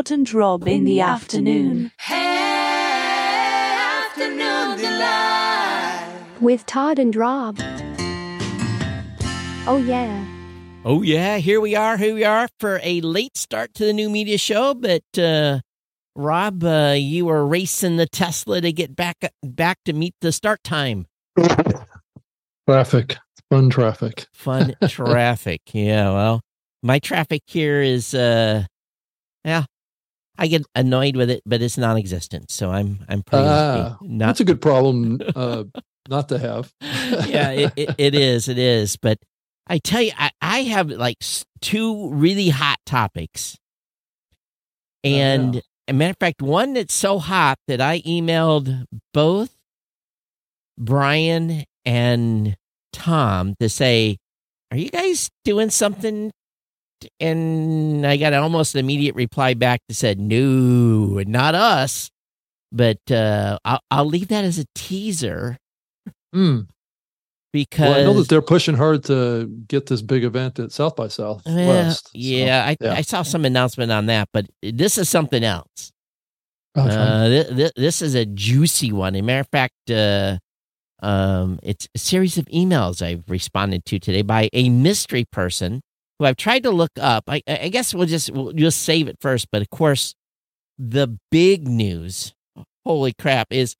Todd and Rob in the afternoon. with Todd and Rob. Oh, yeah. Oh yeah, here we are. Here we are for a late start to the new media show. But uh, Rob, uh, you were racing the Tesla to get back back to meet the start time. Traffic, fun traffic. Fun traffic. Yeah. Well, my traffic here is uh, yeah. I get annoyed with it, but it's non-existent. So I'm I'm pretty Ah. Not That's a good problem uh, not to have. yeah, it, it, it is. It is. But I tell you, I, I have like two really hot topics. And yeah. a matter of fact, one that's so hot that I emailed both Brian and Tom to say, Are you guys doing something? And I got almost an immediate reply back that said, No, not us. But uh, I'll, I'll leave that as a teaser Hmm. because Well, I know that they're pushing hard to get this big event at South by Well, Southwest. so, yeah, I, yeah. I saw some announcement on that, but this is something else. Okay. Uh, th- th- this is a juicy one. As a matter of fact, uh, um, it's a series of emails I've responded to today by a mystery person who I've tried to look up. I, I guess we'll just we'll just save it first. But of course, the big news, holy crap, is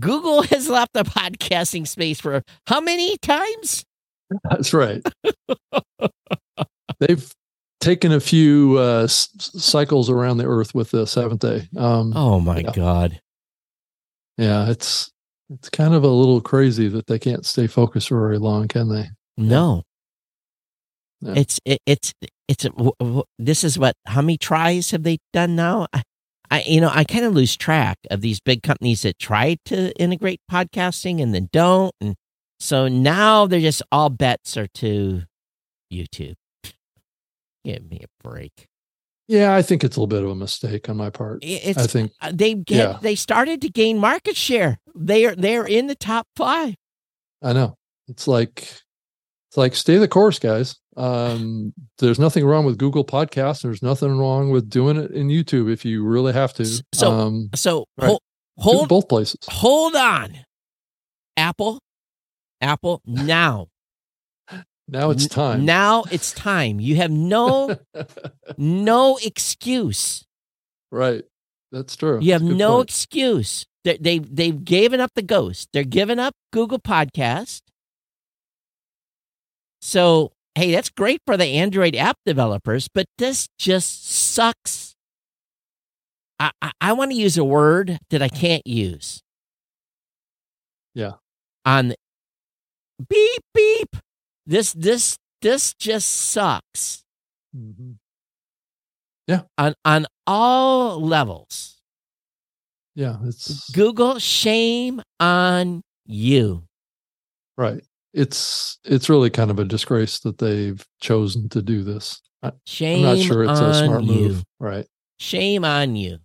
Google has left the podcasting space for how many times? That's right. They've taken a few uh, s- cycles around the Earth with the seventh day. Um, Oh my Yeah. god! Yeah, it's it's kind of a little crazy that they can't stay focused for very long, can they? No. Yeah. It's it, it's it's w- w- this is what how many tries have they done now? I, I you know I kind of lose track of these big companies that try to integrate podcasting and then don't, and so now they're just all bets are to YouTube. Give me a break. Yeah, I think it's a little bit of a mistake on my part. I- It's I think uh, they get yeah. they started to gain market share. They are they're in the top five. I know. It's like it's like stay the course, guys. Um, there's nothing wrong with Google Podcasts. There's nothing wrong with doing it in YouTube if you really have to. So- um, So Right. hold hold both places. hold on, Apple, Apple now. Now it's time. Now it's time. You have no no excuse. right. That's true. You have That's a good no point. excuse. They they they've given up the ghost. They're giving up Google Podcast. So hey, that's great for the Android app developers, but this just sucks. I I, I want to use a word that I can't use. Yeah. On beep beep. This this this just sucks Mm-hmm. Yeah. on on all levels. Yeah, it's Google, shame on you. right. It's it's really kind of a disgrace that they've chosen to do this. Shame I'm not sure it's a smart you. move. Right. Shame on you.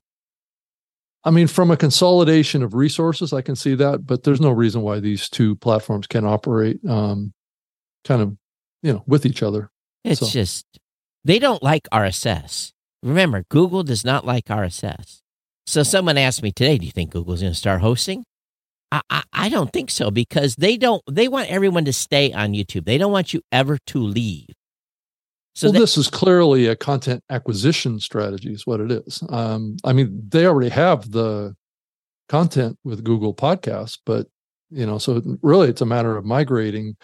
I mean, from a consolidation of resources, I can see that, but there's no reason why these two platforms can operate um, kind of, you know, with each other. It's So- just they don't like RSS. Remember, Google does not like RSS. So someone asked me today, "Do you think Google's going to start hosting?" I, I I don't think so because they don't. They want everyone to stay on YouTube. They don't want you ever to leave. So well, they- this is clearly a content acquisition strategy, is what it is. Um, I mean, they already have the content with Google Podcasts, but you know, so really, it's a matter of migrating.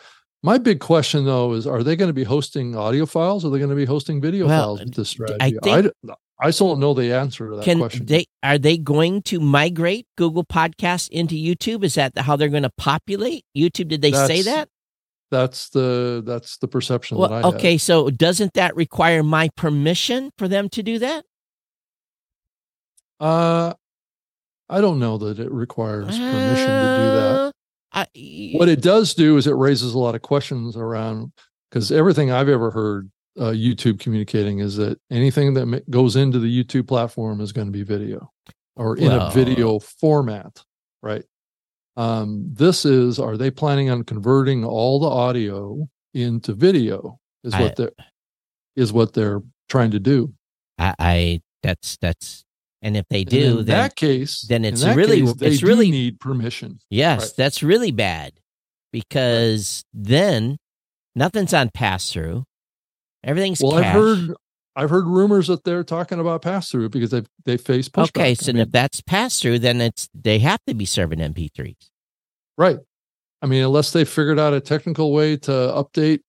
My big question, though, is: Are they going to be hosting audio files? Or are they going to be hosting video Well, files with this I think- d- I still don't know the answer to that can question. they are they going to migrate Google Podcasts into YouTube? Is that how they're going to populate YouTube? Did they say that? that's the that's the perception Well, that I have. okay, so doesn't that require my permission for them to do that? Uh, I don't know that it requires permission to do that. Uh, I, What it does do is it raises a lot of questions around because everything I've ever heard uh, YouTube communicating is that anything that goes into the YouTube platform is going to be video or in a video format, right? Um, this is are they planning on converting all the audio into video? Is I- what they're is what they're trying to do. I, I That's that's and if they do, in then that case, then it's really- case, it's really- need permission. yes, right. that's really bad because then nothing's on pass through. Everything's Well, I've heard I've heard rumors that they're talking about pass through because they they face pushback. Okay, I so mean, if that's pass through, then it's they have to be serving MP3s. right. I mean, unless they figured out a technical way to update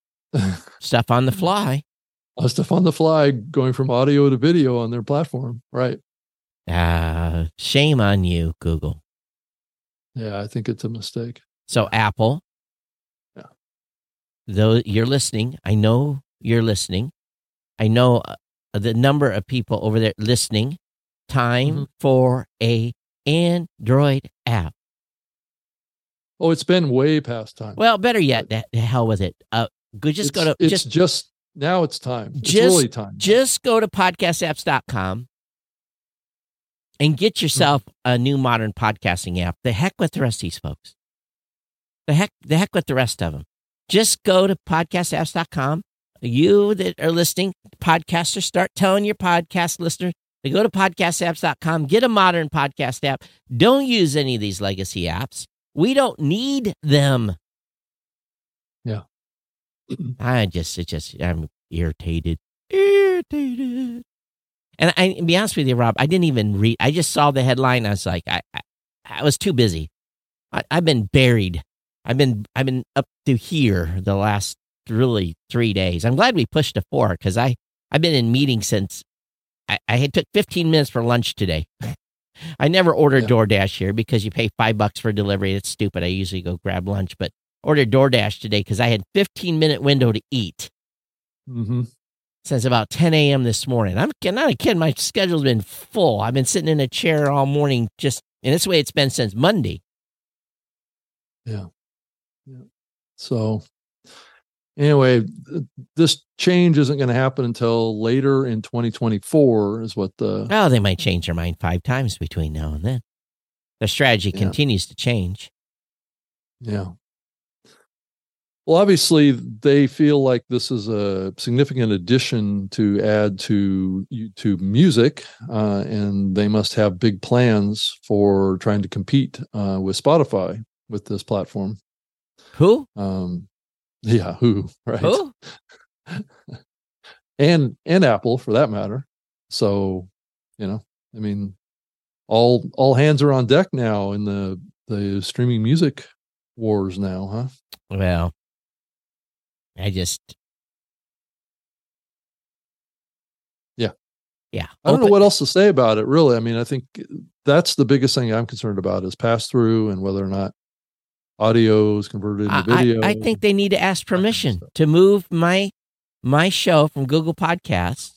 Stuff on the fly. uh, stuff on the fly, going from audio to video on their platform. Right. Uh, shame on you, Google. Yeah, I think it's a mistake. So Apple, Yeah. though you're listening, I know you're listening. I know uh, the number of people over there listening. Time Mhm. for a Android app. Oh, it's been way past time. Well, better yet, the, hell with it. Uh, go just go to It's- it's just just now. It's time. It's Just- really time. just go to podcastapps.com and get yourself a new modern podcasting app. The heck with the rest of these folks. The heck, the heck with the rest of them. Just go to podcastapps.com. You that are listening, podcasters, start telling your podcast listeners to go to podcastapps.com, get a modern podcast app. Don't use any of these legacy apps. We don't need them. Yeah. I just, it just, I'm irritated. Irritated. And I, to be honest with you, Rob, I didn't even read. I just saw the headline. I was like, I, I, I was too busy. I, I've been buried. I've been, I've been up to here the last really three days. I'm glad we pushed to four because I, I've been in meetings since I, I had took 15 minutes for lunch today. I never ordered Yeah. DoorDash here because you pay five bucks for delivery. It's stupid. I usually go grab lunch, but ordered DoorDash today because I had 15 minute window to eat Mm-hmm. since about 10 a.m. this morning. I'm not a kid. My schedule's been full. I've been sitting in a chair all morning, just and this way it's been since Monday. Yeah. yeah. So, anyway, this change isn't going to happen until later in 2024, is what the Oh, they might change their mind five times between now and then. Their strategy Yeah. continues to change. yeah. Well, obviously, they feel like this is a significant addition to add to YouTube Music, uh, and they must have big plans for trying to compete uh, with Spotify with this platform. Who? Um, yeah, who right? Who? and and Apple for that matter. So, you know, I mean, all all hands are on deck now in the the streaming music wars now, huh? Well, I just. Yeah. Yeah. I don't know what else to say about it, really. I mean, I think that's the biggest thing I'm concerned about is pass through and whether or not audio is converted into I, video. I think they need to ask permission to move my my show from Google Podcasts.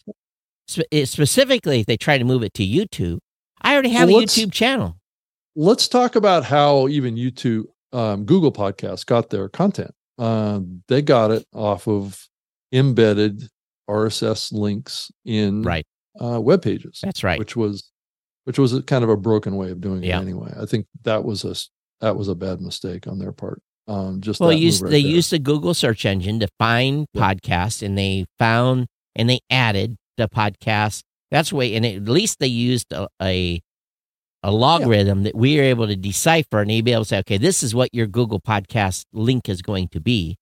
Eh, specifically, if they try to move it to YouTube, I already have Well, a YouTube channel. let's talk about how even YouTube, um, Google Podcasts got their content. Um, they got it off of embedded RSS links in Right. uh, web pages, That's right. which was which was a kind of a broken way of doing Yeah. it anyway. I think that was a that was a bad mistake on their part. Um, just well, used, right they there. used the Google search engine to find Yeah. podcasts, and they found and they added the podcast. That's way, and at least they used a a, a logarithm that we are able to decipher, and they'd be able to say, okay, this is what your Google podcast link is going to be.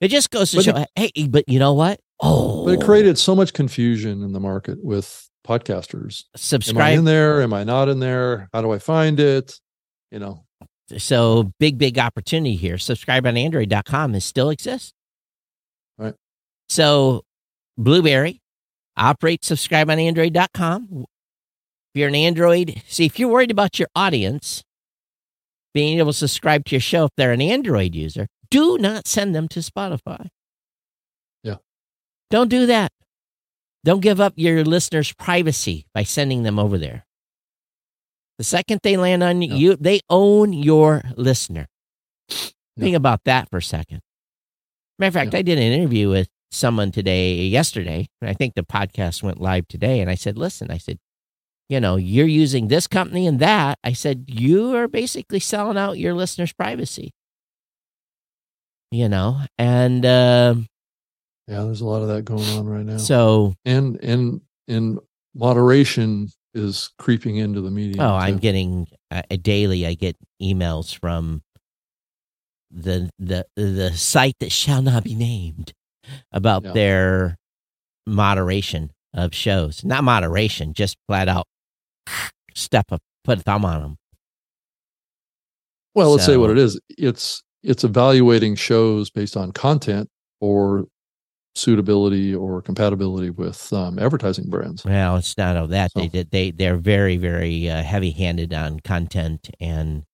It just goes to But show, hey, but you know what? Oh, but it created so much confusion in the market with podcasters. Am I subscribe. in there? Am I not in there? How do I find it? You know, So big, big opportunity here. Subscribe on Android.com is still exists. Right. So Blubrry, operate subscribe on Android.com. If you're an Android, see if you're worried about your audience being able to subscribe to your show if they're an Android user, do not send them to Spotify. Yeah. Don't do that. Don't give up your listeners' privacy by sending them over there. The second they land on Yeah. you, they own your listener. Think about that for a second. Matter of fact, Yeah. I did an interview with someone today, yesterday, and I think the podcast went live today. And I said, listen, I said, you know, you're using this company and that. I said, you are basically selling out your listeners' privacy. You know, and um yeah, there's a lot of that going on right now. so and and and moderation is creeping into the media. Oh, I'm too. getting uh, daily. I get emails from the the the site that shall not be named about Yeah. their moderation of shows. Not moderation, just flat out step up, put a thumb on them. Well, let's say what it is. It's it's evaluating shows based on content or suitability or compatibility with um, advertising brands. Well, it's not all that. They did. They they're very very uh, heavy handed on content and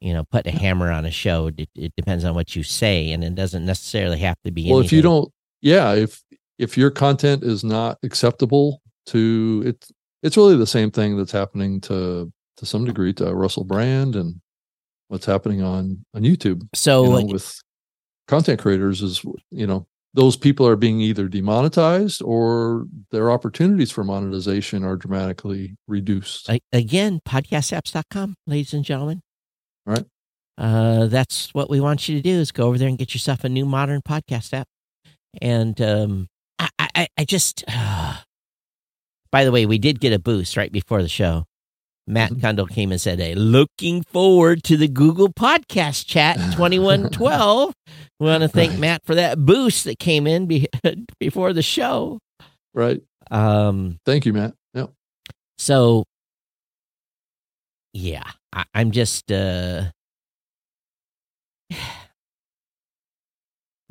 you know put a hammer on a show. It, it depends on what you say, and it doesn't necessarily have to be. Well, if you don't, yeah, if if your content is not acceptable to it, it's really the same thing that's happening to to some degree to Russell Brand and what's happening on on YouTube. so you know, with content creators is you know those people are being either demonetized or their opportunities for monetization are dramatically reduced. Again, podcastapps.com, ladies and gentlemen. All right. Uh, that's what we want you to do is go over there and get yourself a new modern podcast app. And um, I, I, I just, by the way, we did get a boost right before the show. Matt Mhm. Kundle came and said, "Hey, looking forward to the Google Podcast Chat 2112." we want to thank Right. Matt for that boost that came in be- before the show. right. Um, Thank you, Matt. Yeah. so, yeah, I, I'm just. Uh,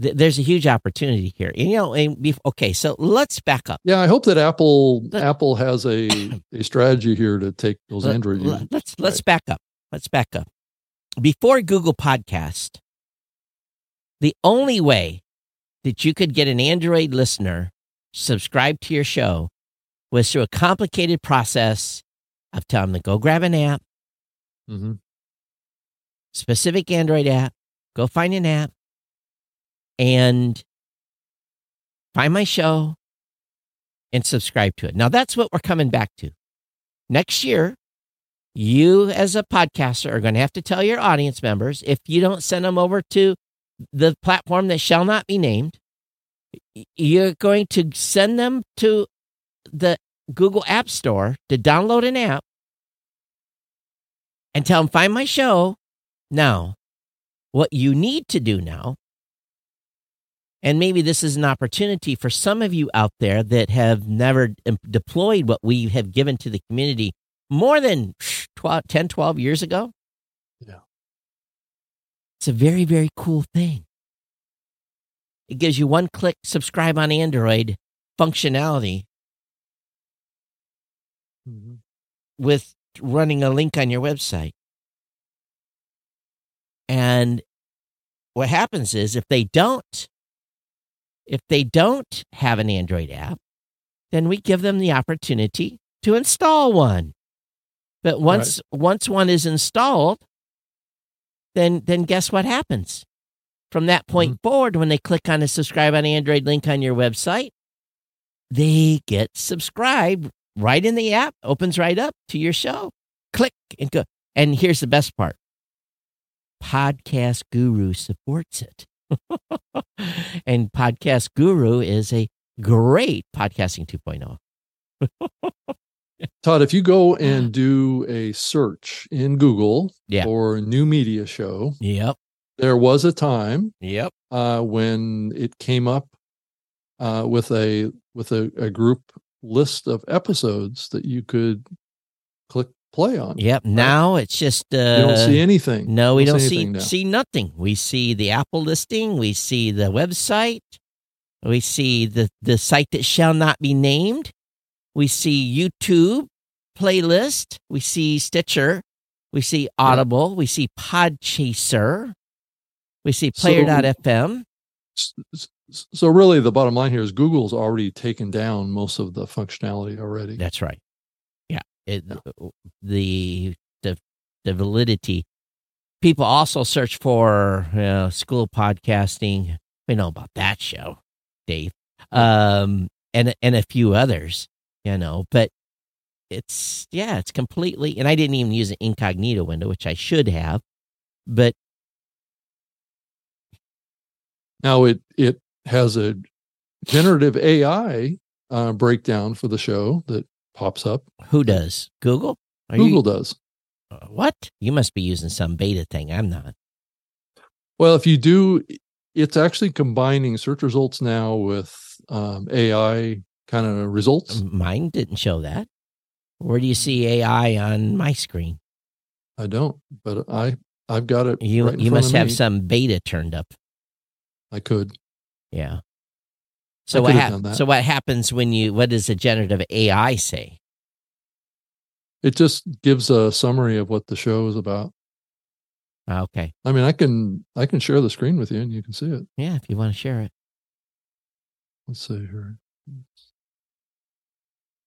th- there's a huge opportunity here. And, you know, and bef- okay, so let's back up. Yeah, I hope that Apple Let- Apple has a a strategy here to take those Let- Android let- users. Let's let's back up. Let's back up. Before Google Podcast, the only way that you could get an Android listener subscribed to your show was through a complicated process of telling them to go grab an app, hmm specific Android app, go find an app, and find my show and subscribe to it. Now, that's what we're coming back to. Next year, you as a podcaster are going to have to tell your audience members if you don't send them over to the platform that shall not be named, you're going to send them to the Google App Store to download an app and tell them, find my show. Now, what you need to do now, and maybe this is an opportunity for some of you out there that have never deployed what we have given to the community more than 12, 10, 12 years ago. Yeah. It's a very, very cool thing. It gives you one click subscribe on Android functionality hmm with running a link on your website. And what happens is if they don't, if they don't have an Android app, then we give them the opportunity to install one. But once once one is installed, then then guess what happens? From that mm-hmm. point forward, when they click on the subscribe on Android link on your website, they get subscribed right in the app, opens right up to your show. Click and go. And here's the best part Podcast Guru supports it. and Podcast Guru is a great podcasting oh. 2.0. Todd, if you go and do a search in Google Yeah. for new media show, Yep. there was a time Yep. uh, when it came up uh, with a with a, a group list of episodes that you could click play on. Yep. Now it's just uh, You don't see anything. No, we You don't see see see nothing. We see the Apple listing. We see the website. We see the the site that shall not be named. We see YouTube playlist. We see Stitcher. We see Audible. We see Podchaser. We see Player.fm. S- s- So really, the bottom line here is Google's already taken down most of the functionality already. That's right. It, the the the validity. People also search for you know, school podcasting. We know about that show, Dave, um, and and a few others. You know, but it's yeah, it's completely. And I didn't even use an incognito window, which I should have. But Now it it has a generative AI uh, breakdown for the show that pops up. Who does? Google? Are Google You, does. uh, what? You must be using some beta thing. I'm not. Well, if you do, it's actually combining search results now with um, AI kind of results. Mine didn't show that. Where do you see AI on my screen? I don't, but I I've got it. You right you must have me. some beta turned up. I could. Yeah. So what hap- so what happens when you what does the generative AI say? It just gives a summary of what the show is about. Ah, Okay. I mean, I can I can share the screen with you and you can see it. Yeah, if you want to share it. Let's see here.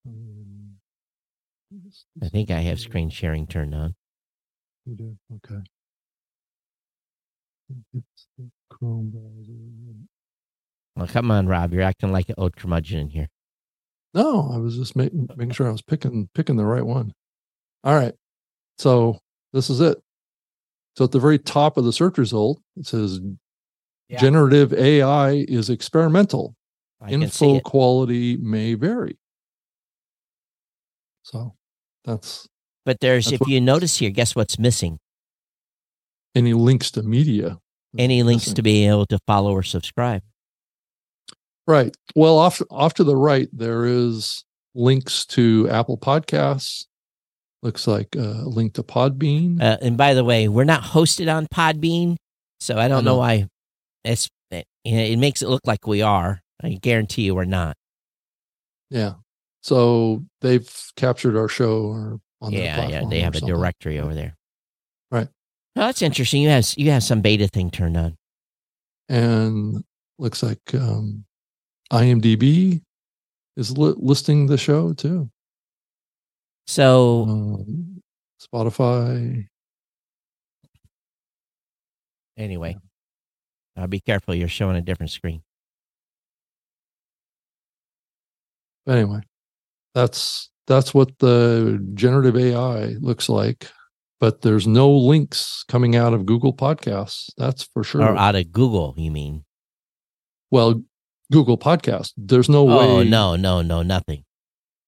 Um, I think I have screen sharing turned on. You do. Okay. It's the Chrome browser. Well, come on, Rob. You're acting like an old curmudgeon in here. No, I was just making making sure I was picking picking the right one. All right. So this is it. So at the very top of the search result, it says Yeah. generative AI is experimental. I Info quality may vary. So that's But there's That's if you notice here, guess what's missing? any links to media. Any links missing. to being able to follow or subscribe. Right. Well, off off to the right, there is links to Apple Podcasts. Looks like a link to Podbean. Uh, and by the way, we're not hosted on Podbean, so I don't know know. why. It's it, it makes it look like we are. I guarantee you, we're not. yeah. So they've captured our show or on their yeah, yeah. They have a something. directory over there. Right. Oh, that's interesting. You have you have some beta thing turned on. And looks like um, IMDb is li- listing the show too. So Um, Spotify. anyway, uh, be careful. You're showing a different screen. Anyway, that's that's what the generative AI looks like. But there's no links coming out of Google Podcasts. That's for sure. Or out of Google, you mean? well, Google Podcast. There's no Oh way. Oh no, no, no, nothing.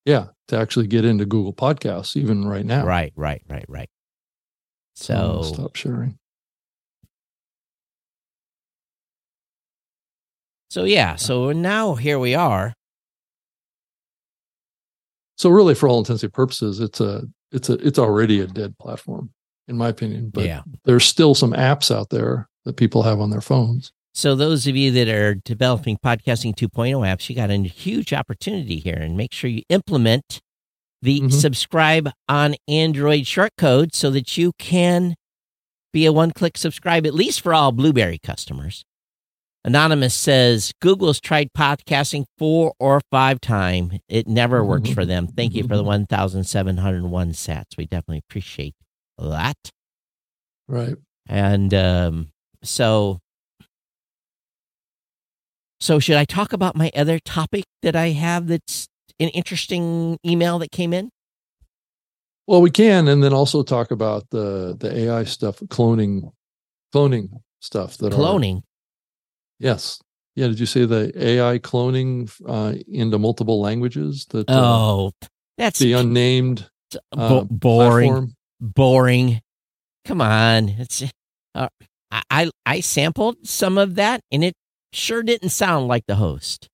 Yeah, to actually get into Google Podcasts even right now. Right, right, right, right. So So stop sharing. so yeah. So now here we are. So really, for all intents and purposes, it's a it's a it's already a dead platform, in my opinion. But yeah. there's still some apps out there that people have on their phones. So those of you that are developing podcasting 2.0 apps, you got a huge opportunity here, and make sure you implement the Mhm. subscribe on Android shortcode so that you can be a one-click subscribe, at least for all Blubrry customers. Anonymous says Google's tried podcasting four or five times. It never works for them. Thank you for the 1,701 sats. We definitely appreciate that. Right. And um, so, so should I talk about my other topic that I have? That's an interesting email that came in. Well, we can, and then also talk about the the AI stuff, cloning, cloning stuff that are Cloning. Yes. Yeah. Did you say the AI cloning uh, into multiple languages? That uh, Oh, that's the unnamed uh, boring. platform? Boring. Come on, it's. Uh, I, I I sampled some of that, and it sure didn't sound like the host.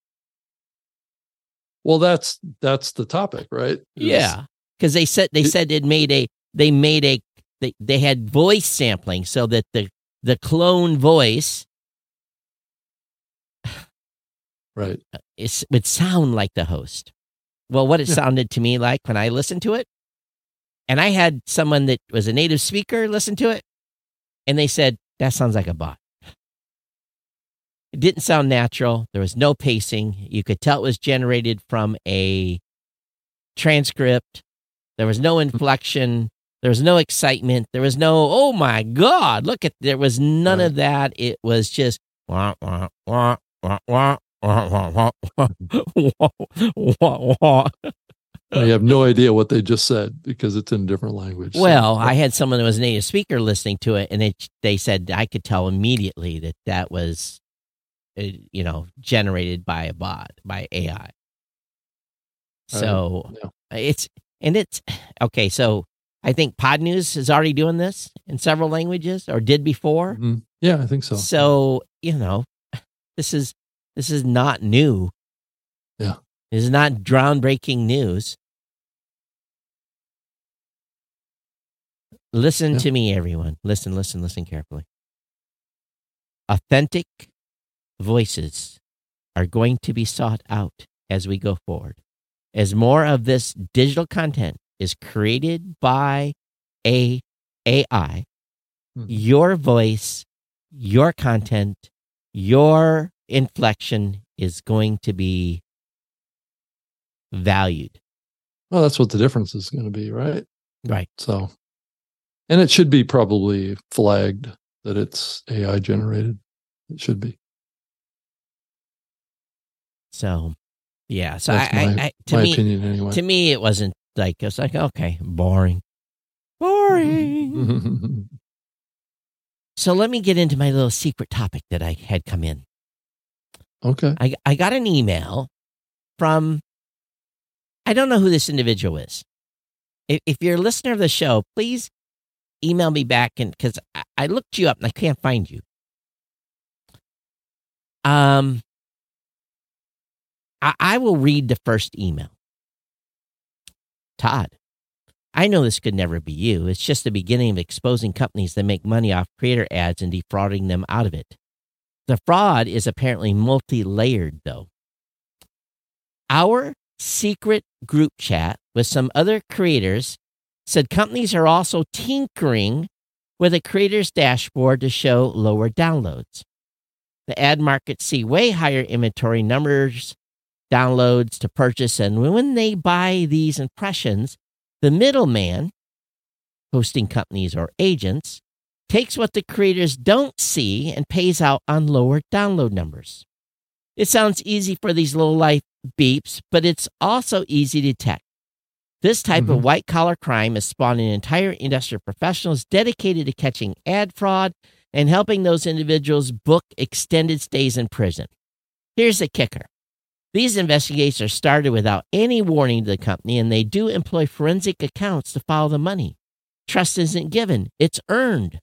Well, that's that's the topic, right? Yeah, because they said they It- said it made a they made a they, they had voice sampling so that the the clone voice Right. is would sound like the host. Well, what it Yeah. sounded to me like when I listened to it, and I had someone that was a native speaker listen to it, and they said that sounds like a bot. It didn't sound natural. There was no pacing. You could tell it was generated from a transcript. There was no inflection. There was no excitement. There was no, oh my God, look at, there was none of that. It was just, wah, wah, wah, wah, wah, wah, wah, wah, wah, wah, wah. I have no idea what they just said because it's in a different language. so- Well, I had someone that was a native speaker listening to it, and they they said I could tell immediately that that was, uh, you know, generated by a bot by AI. So yeah. it's and it's okay. So I think Podnews is already doing this in several languages or did before. Mhm. Yeah, I think so. So you know, this is this is not new. Yeah. this is not groundbreaking news. Listen Yeah. to me, everyone. Listen, listen, listen carefully. Authentic voices are going to be sought out as we go forward. As more of this digital content is created by a AI, Mhm. your voice, your content, your inflection is going to be valued. Well, that's what the difference is going to be, right? Right. So, and it should be probably flagged that it's AI generated. It should be. So, yeah. So That's I, my- I, to My me, opinion, anyway. to me, it wasn't like it's like okay, boring, boring. So let me get into my little secret topic that I had come in. okay. I I got an email from I don't know who this individual is. If, if you're a listener of the show, please email me back and because I, I looked you up and I can't find you. Um, I, I will read the first email. Todd, I know this could never be you. It's just the beginning of exposing companies that make money off creator ads and defrauding them out of it. The fraud is apparently multi layered, though. Our secret group chat with some other creators said companies are also tinkering with a creator's dashboard to show lower downloads. The ad markets see way higher inventory numbers, downloads to purchase, and when they buy these impressions, the middleman, hosting companies or agents, takes what the creators don't see and pays out on lower download numbers. It sounds easy for these low life beeps, but it's also easy to detect. This type of Mhm. white collar crime is spawning entire industry of professionals dedicated to catching ad fraud and helping those individuals book extended stays in prison. Here's the kicker these investigations are started without any warning to the company, and they do employ forensic accounts to follow the money. Trust isn't given, it's earned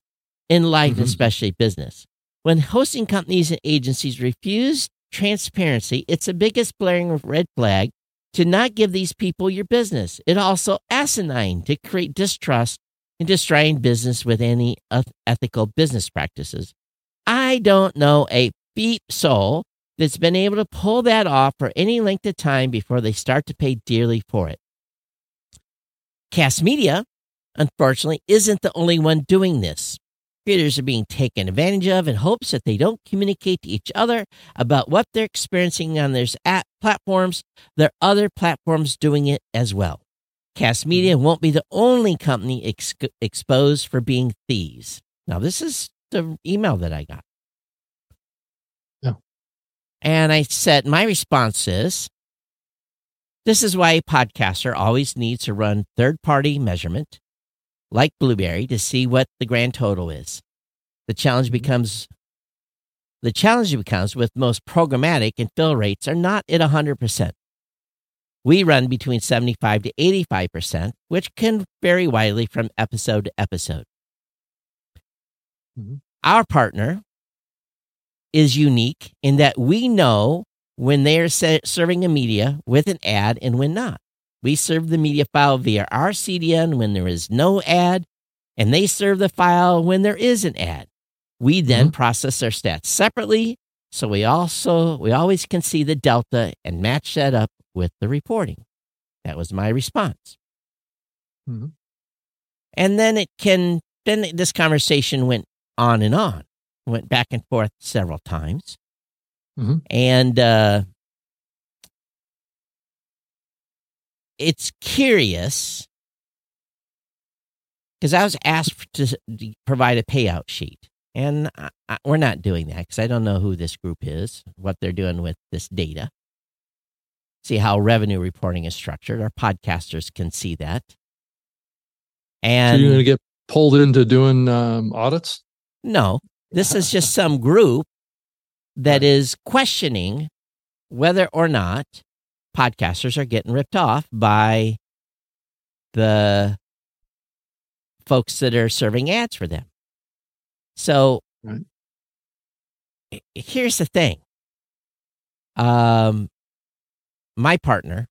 in life, Mhm. especially business. When hosting companies and agencies refuse transparency, it's the biggest blaring red flag to not give these people your business. It also asinine to create distrust and destroying business with any ethical business practices. I don't know a beep soul that's been able to pull that off for any length of time before they start to pay dearly for it. Kast Media, unfortunately, isn't the only one doing this. Creators are being taken advantage of in hopes that they don't communicate to each other about what they're experiencing on their app platforms. There are other platforms doing it as well. Kast Media mm-hmm. won't be the only company ex- exposed for being thieves. Now, this is the email that I got. And I said, my response is this is why a podcaster always needs to run third party measurement like Blubrry to see what the grand total is. The challenge becomes the challenge becomes with most programmatic and fill rates are not at 100%. We run between 75 to 85%, which can vary widely from episode to episode. Mhm. Our partner is unique in that we know when they are serving a media with an ad and when not. We serve the media file via our CDN when there is no ad, and they serve the file when there is an ad. We then process our stats separately, so we also we always can see the delta and match that up with the reporting. That was my response. Mhm. And then it can then this conversation went on and on, went back and forth several times, Mhm. and uh, it's curious because I was asked to provide a payout sheet, and I, I, we're not doing that because I don't know who this group is, what they're doing with this data. See how revenue reporting is structured. Our podcasters can see that. So And you're going to get pulled into doing um, audits? no, this is just some group that is questioning whether or not podcasters are getting ripped off by the folks that are serving ads for them. So Right. here's the thing. Um, my partner,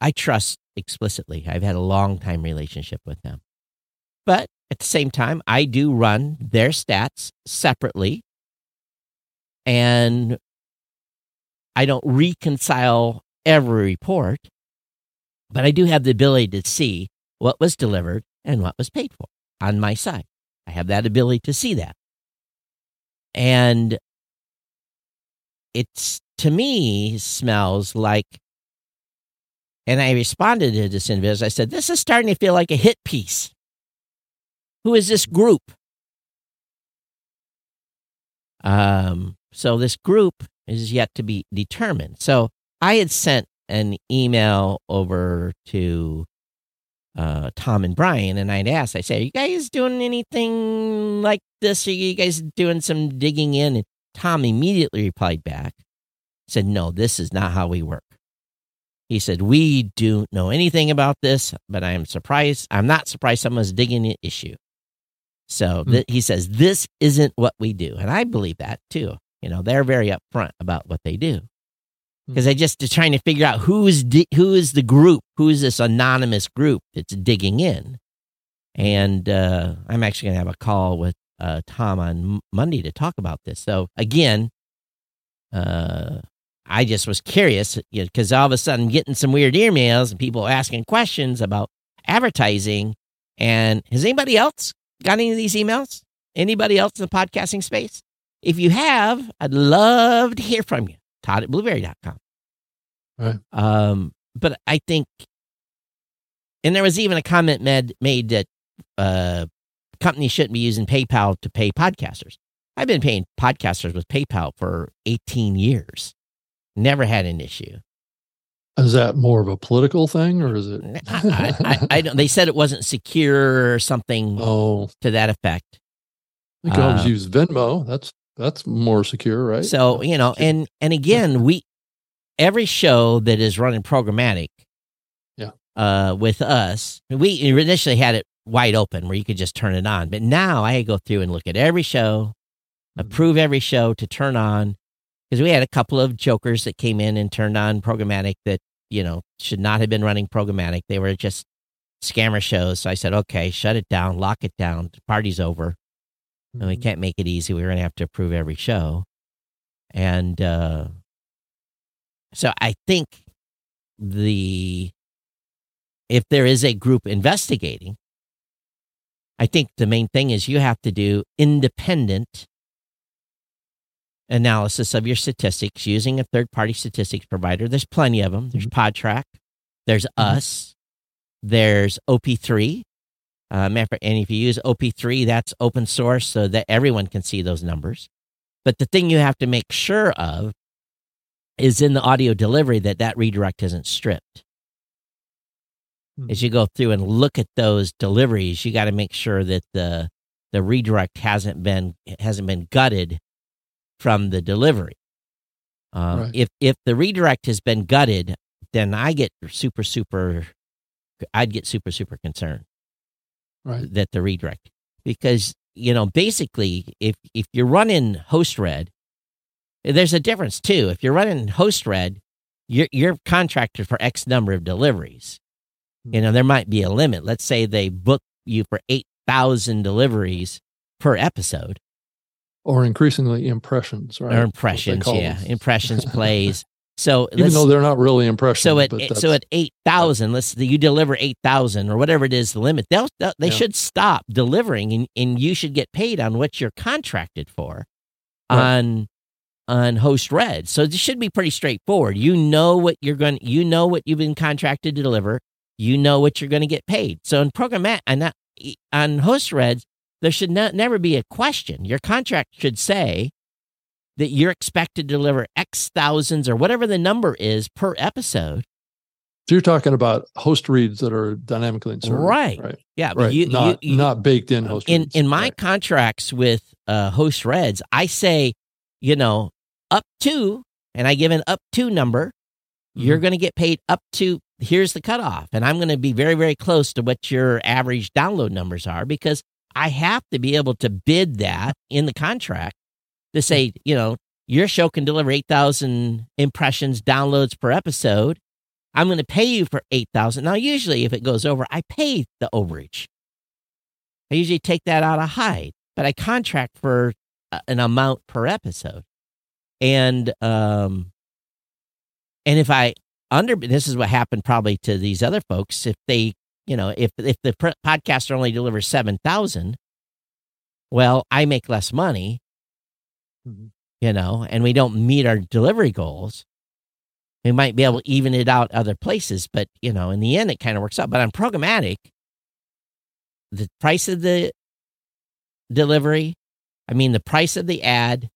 I trust explicitly. I've had a long time relationship with them. But at the same time, I do run their stats separately. And I don't reconcile every report, but I do have the ability to see what was delivered and what was paid for on my side. I have that ability to see that. And it's to me smells like and I responded to this individual. I said, This is starting to feel like a hit piece. Who is this group? Um, so this group is yet to be determined. So I had sent an email over to uh, Tom and Brian, and I'd asked, I said, Are you guys doing anything like this? Are you guys doing some digging in? And Tom immediately replied back, said, No, this is not how we work. He said, We don't know anything about this, but I am surprised. I'm not surprised someone's digging an issue. So Hmm. th- he says, This isn't what we do. And I believe that too. You know, they're very upfront about what they do. Because I just are trying to figure out who's di- who is the group, who is this anonymous group that's digging in. And uh, I'm actually going to have a call with uh, Tom on M- Monday to talk about this. So again, uh, I just was curious because all of a sudden getting some weird emails and people asking questions about advertising. And has anybody else got any of these emails? Anybody else in the podcasting space? If you have, I'd love to hear from you. Todd at blubrry.com. Right. Um, but I think, and there was even a comment made, made that uh, companies shouldn't be using PayPal to pay podcasters. I've been paying podcasters with PayPal for 18 years. Never had an issue. Is that more of a political thing or is it? I, I, I don't, they said it wasn't secure or something oh, to that effect. you can always Uh, use Venmo. That's that's more secure, right? So, you know, and and again, we every show that is running programmatic Yeah. uh with us, we initially had it wide open where you could just turn it on. But now I go through and look at every show, Mhm. approve every show to turn on because we had a couple of jokers that came in and turned on programmatic that, you know, should not have been running programmatic. They were just scammer shows. So I said, okay, shut it down, lock it down. The party's over and we Mhm. can't make it easy. We're going to have to approve every show. And uh, so I think the if there is a group investigating, I think the main thing is you have to do independent analysis of your statistics using a third party statistics provider. There's plenty of them. There's mm-hmm. Podtrac, there's mm-hmm. us, there's OP3. Uh, matter of fact, and if you use OP3, that's open source so that everyone can see those numbers. But the thing you have to make sure of is in the audio delivery that that redirect isn't stripped. As mm-hmm. you go through and look at those deliveries, you got to make sure that the the redirect hasn't been hasn't been gutted from the delivery. Um, Right. If if the redirect has been gutted, then I get super super, I'd get super super concerned right. that the redirect because you know basically if if you're running host red there's a difference too if you're running host red you're you're contracted for x number of deliveries you know there might be a limit let's say they book you for 8000 deliveries per episode Or increasingly impressions, right? or impressions yeah them. impressions plays so Even though they're not really impressions. so at so at eight thousand, let's you deliver eight thousand or whatever it is the limit. They'll, they'll they Yeah. should stop delivering, and, and you should get paid on what you're contracted for Right. on on host red. So this should be pretty straightforward. You know what you're going. You know what you've been contracted to deliver. You know what you're going to get paid. So in programmatic and that on host reds, there should not, never be a question. Your contract should say that you're expected to deliver X thousands or whatever the number is per episode. so you're talking about host reads that are dynamically inserted, Right. Right. Yeah, Right. you, not you, you, not baked in host in reads. in my Right. contracts with uh, host reads, I say, you know, up to, and I give an up to number, you're Mhm. going to get paid up to here's the cutoff. And I'm going to be very, very close to what your average download numbers are because I have to be able to bid that in the contract to say, you know, your show can deliver 8,000 impressions, downloads per episode. I'm going to pay you for 8,000. Now, usually if it goes over, I pay the overage. I usually take that out of hide, but I contract for an amount per episode. And, um, and if I under, this is what happened probably to these other folks. If they, you know, if, if the pr- podcaster only delivers 7,000, well, I make less money, Mhm. you know, and we don't meet our delivery goals. We might be able to even it out other places, but you know, in the end, it kind of works out. But on programmatic, the price of the delivery, I mean, the price of the ad,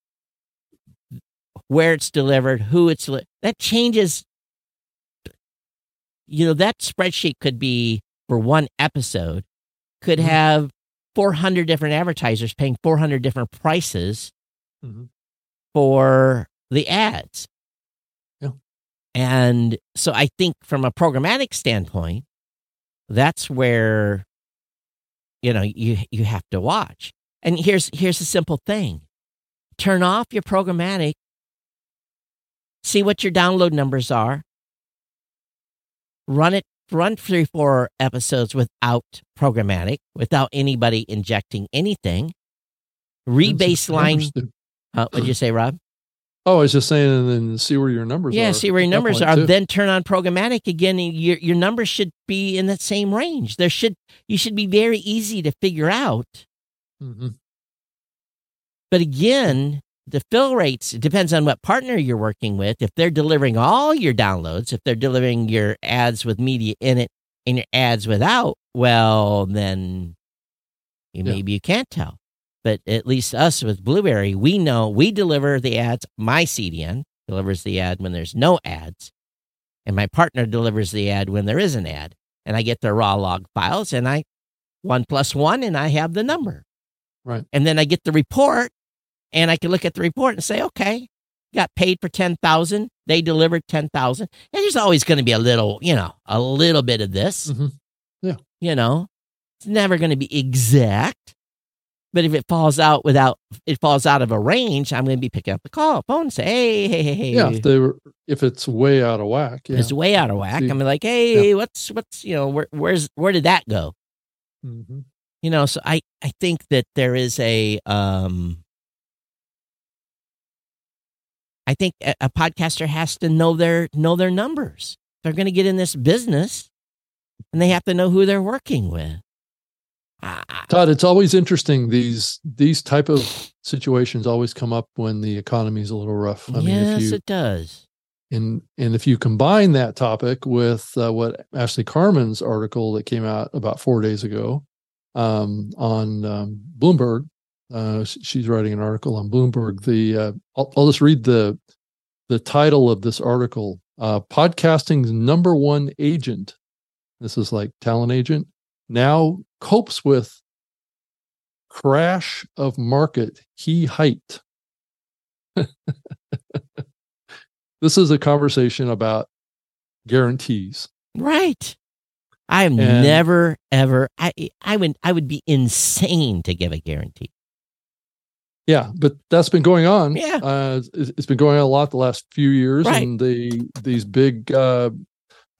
where it's delivered, who it's that changes. You know, that spreadsheet could be for one episode, could Mhm. have 400 different advertisers paying 400 different prices Mhm. for the ads. Yeah. And so I think from a programmatic standpoint, that's where you know you you have to watch. And here's here's a simple thing. Turn off your programmatic. See what your download numbers are. Run it run three four episodes without programmatic, without anybody injecting anything. Rebaseline. Uh, what'd you say, Rob? Oh, I was just saying, and then see where your numbers are. Yeah, see where your numbers are. too. Then turn on programmatic again, and your your numbers should be in that same range. There should you should be very easy to figure out. Mhm. But again, the fill rates depends on what partner you're working with. If they're delivering all your downloads, if they're delivering your ads with media in it and your ads without, well, then you- Yeah. maybe you can't tell. But at least us with Blubrry, we know we deliver the ads. My CDN delivers the ad when there's no ads, and my partner delivers the ad when there is an ad. And I get the raw log files, and I one plus one, and I have the number. Right. And then I get the report, and I can look at the report and say, okay, got paid for ten thousand. They delivered ten thousand. And there's always going to be a little, you know, a little bit of this. Mhm. Yeah. You know, it's never going to be exact. But if it falls out without, it falls out of a range, I'm going to be picking up the call, phone, and say, hey, hey, hey, hey. Yeah, if they were, if it's way out of whack, yeah. It's way out of whack. See- I'm like, hey, what's, what's, you know, where, where's, where did that go? Mhm. you know so i i think that there is a um i think a, a podcaster has to know their know their numbers they're going to get in this business and they have to know who they're working with Todd, it's always interesting. These these type of situations always come up when the economy is a little rough. I mean, yes if you it does and and if you combine that topic with uh, what Ashley Carman's article that came out about four days ago um, on um, Bloomberg, uh, she's writing an article on Bloomberg. The uh, I'll, I'll just read the the title of this article: uh, "Podcasting's number one agent." This is like talent agent now copes with crash of market he height. this is a conversation about guarantees. right i have And- never ever i i would i would be insane to give a guarantee Yeah, but that's been going on. Yeah. uh, it's, it's been going on a lot the last few years, Right. and the these big uh,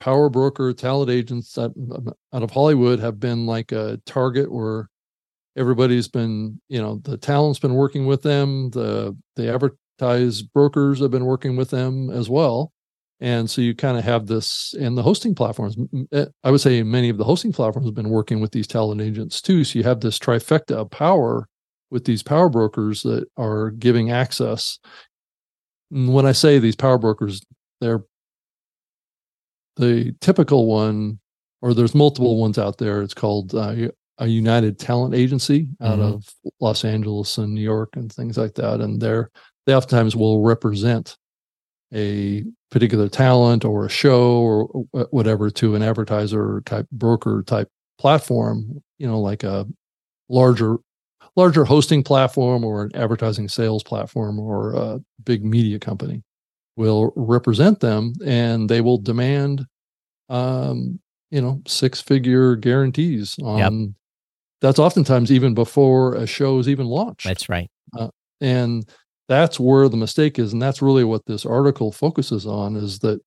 power broker talent agents out, out of Hollywood have been like a target where everybody's been, you know, the talent's been working with them, the the advertise brokers have been working with them as well, and so you kind of have this, and the hosting platforms. eh, I would say many of the hosting platforms have been working with these talent agents too. So you have this trifecta of power with these power brokers that are giving access. And when I say these power brokers, they're the typical one, or there's multiple ones out there. It's called uh, a United Talent Agency out Mhm. of Los Angeles and New York and things like that. And they're they oftentimes will represent a particular talent or a show or whatever to an advertiser type broker type platform. You know, like a larger larger hosting platform or an advertising sales platform or a big media company. will represent them and they will demand um you know six figure guarantees on that's oftentimes even before a show is even launched That's right. and that's where the mistake is and that's really what this article focuses on is that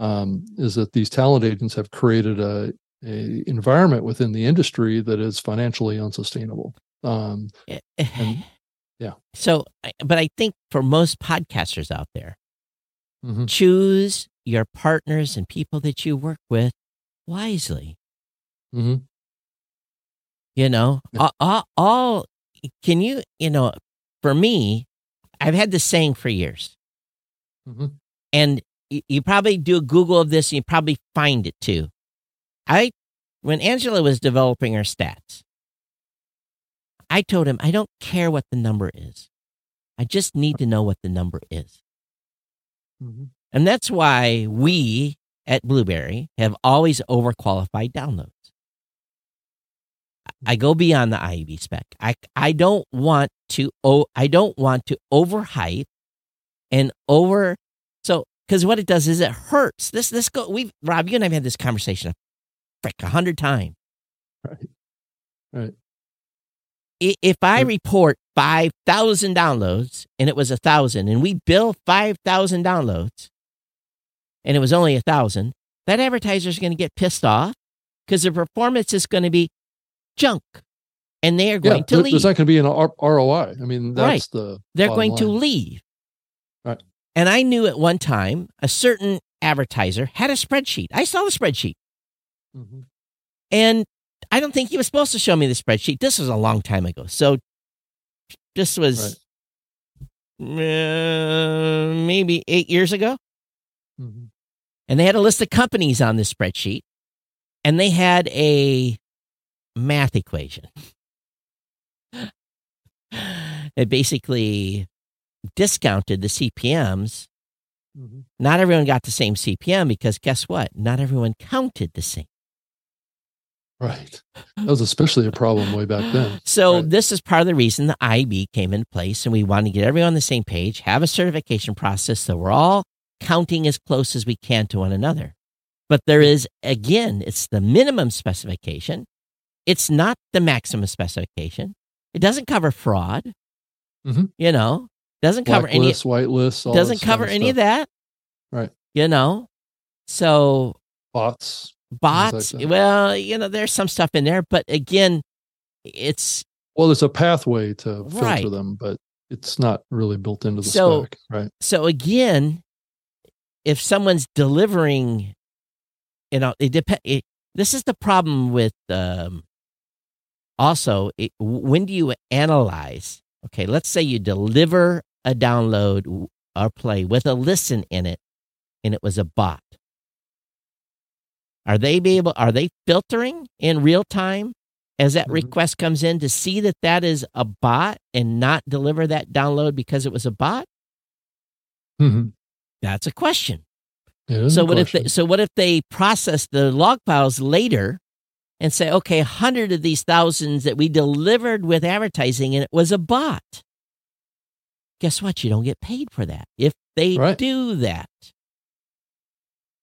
um, is that these talent agents have created a, a environment within the industry that is financially unsustainable um, And- yeah. So, but I think for most podcasters out there, mhm, choose your partners and people that you work with wisely. mhm. You know, Yeah. all, all, can you, you know, for me, I've had this saying for years, Mhm. and you, you probably do a Google of this and you probably find it too. I, when Angela was developing her stats, I told him, I don't care what the number is. I just need to know what the number is. Mhm. And that's why we at Blubrry have always overqualified downloads. I go beyond the IAB spec. I I don't want to oh I don't want to overhype and over so because what it does is it hurts. This this go we Rob, you and I've had this conversation a frick a hundred times. Right. Right. If I report five thousand downloads and it was a thousand, and we bill five thousand downloads, and it was only a thousand, that advertiser is going to get pissed off because the performance is going to be junk, and they are going yeah to leave. there's not going to be an R- roi i mean that's the They're going to leave. Right. And I knew at one time a certain advertiser had a spreadsheet. I saw the spreadsheet. Mhm. And I don't think he was supposed to show me the spreadsheet. This was a long time ago. So this was uh, maybe eight years ago. Mhm. And they had a list of companies on this spreadsheet. And they had a math equation. It basically discounted the CPMs. Mhm. Not everyone got the same CPM because guess what? Not everyone counted the same. Right that was especially a problem way back then So Right. this is part of the reason the IAB came in place, and we want to get everyone on the same page, have a certification process, so we're all counting as close as we can to one another. But there is again, it's the minimum specification. It's not the maximum specification. It doesn't cover fraud. Mhm. You know, doesn't cover any. All Doesn't cover kind any of that. Right. You know, so bots bots. that. well, you know, there's some stuff in there, but again, it's well there's a pathway to filter Right. them but it's not really built into the So- spec right so again, if someone's delivering, you know, it depends. This is the problem with. Um, also, it, when do you analyze? Okay, let's say you deliver a download or play with a listen in it, and it was a bot. Are they be able? Are they filtering in real time as that Mhm. request comes in to see that that is a bot and not deliver that download because it was a bot? Mhm. That's a question. So a what if they, so what if they process the log files later and say, okay, hundred of these thousands that we delivered with advertising and it was a bot? Guess what? You don't get paid for that if they Right. do that.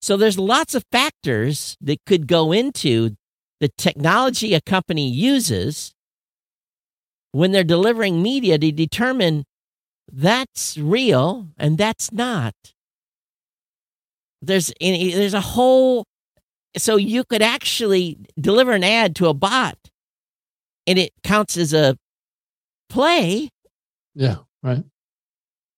So there's lots of factors that could go into the technology a company uses when they're delivering media to determine that's real and that's not. There's there's a whole so you could actually deliver an ad to a bot and it counts as a play. Yeah right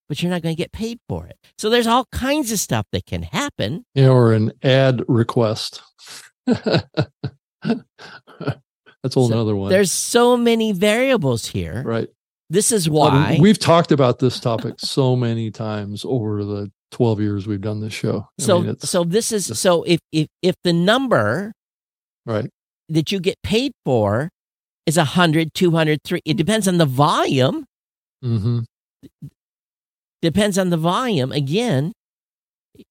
but you're not going to get paid for it. So there's all kinds of stuff that can happen. Yeah or an ad request. That's a whole So another one. there's so many variables here. Right. This is why we've talked about this topic so many times over the 12 years we've done this show. I so mean, so this is so if if if the number right. that you get paid for is 100 200 3 it depends on the volume. Hmm depends on the volume again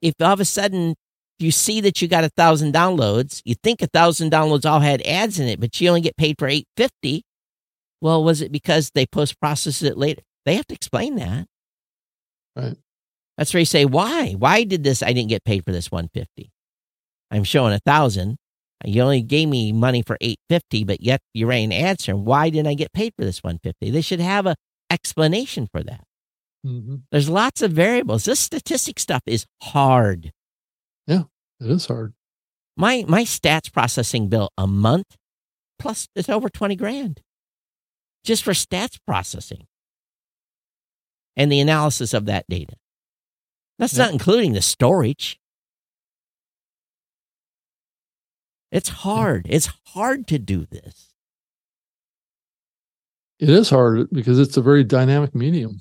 if all of a sudden you see that you got a thousand downloads you think a thousand downloads all had ads in it but you only get paid for 850 well was it because they post processed it later they have to explain that Right. That's where you say, why? Why did this? I didn't get paid for this 150. I'm showing a thousand. You only gave me money for 850, but yet you ran answer. Why didn't I get paid for this 150? They should have a explanation for that. Hmm There's lots of variables. This statistic stuff is hard. Yeah, it is hard. My my stats processing bill a month plus it's over 20 grand just for stats processing and the analysis of that data. That's Yeah. not including the storage. It's hard. It's hard to do this. It is hard because it's a very dynamic medium,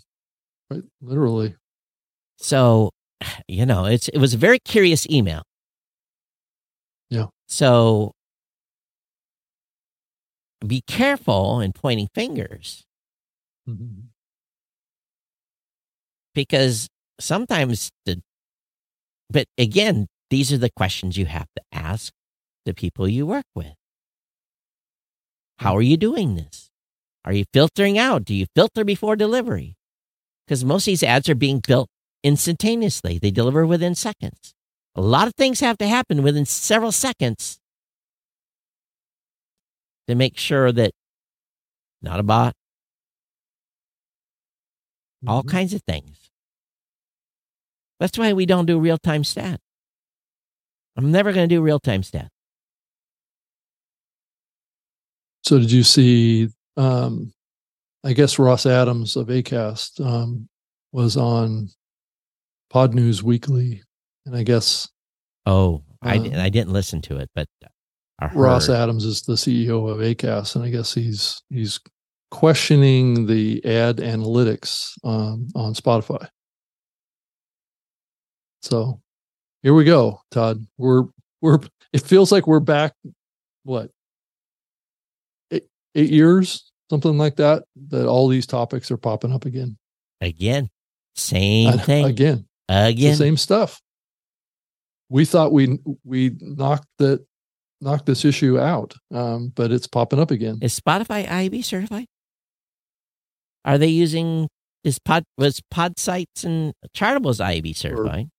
right? Literally. So, you know, it's it was a very curious email. Yeah. So be careful in pointing fingers Mhm. because sometimes the but again, these are the questions you have to ask the people you work with. How are you doing this? Are you filtering out? Do you filter before delivery? Because most of these ads are being built instantaneously. They deliver within seconds. A lot of things have to happen within several seconds to make sure that not a bot, all Mhm. kinds of things. That's why we don't do real time stat. I'm never going to do real time stat. So did you see um I guess Ross Adams of Acast um was on Podnews Weekly and I guess Oh, I, Uh, di- I didn't listen to it, but Ross Adams is the CEO of Acast and I guess he's he's questioning the ad analytics um, on Spotify. So here we go, Todd. We're we're it feels like we're back what eight, eight years, something like that, that all these topics are popping up again. again, same thing Again. Again. the same stuff. We thought we we knocked that knocked this issue out, um, but it's popping up again. Is Spotify IAB certified? Are they using is pod was Podsights and Chartables IAB certified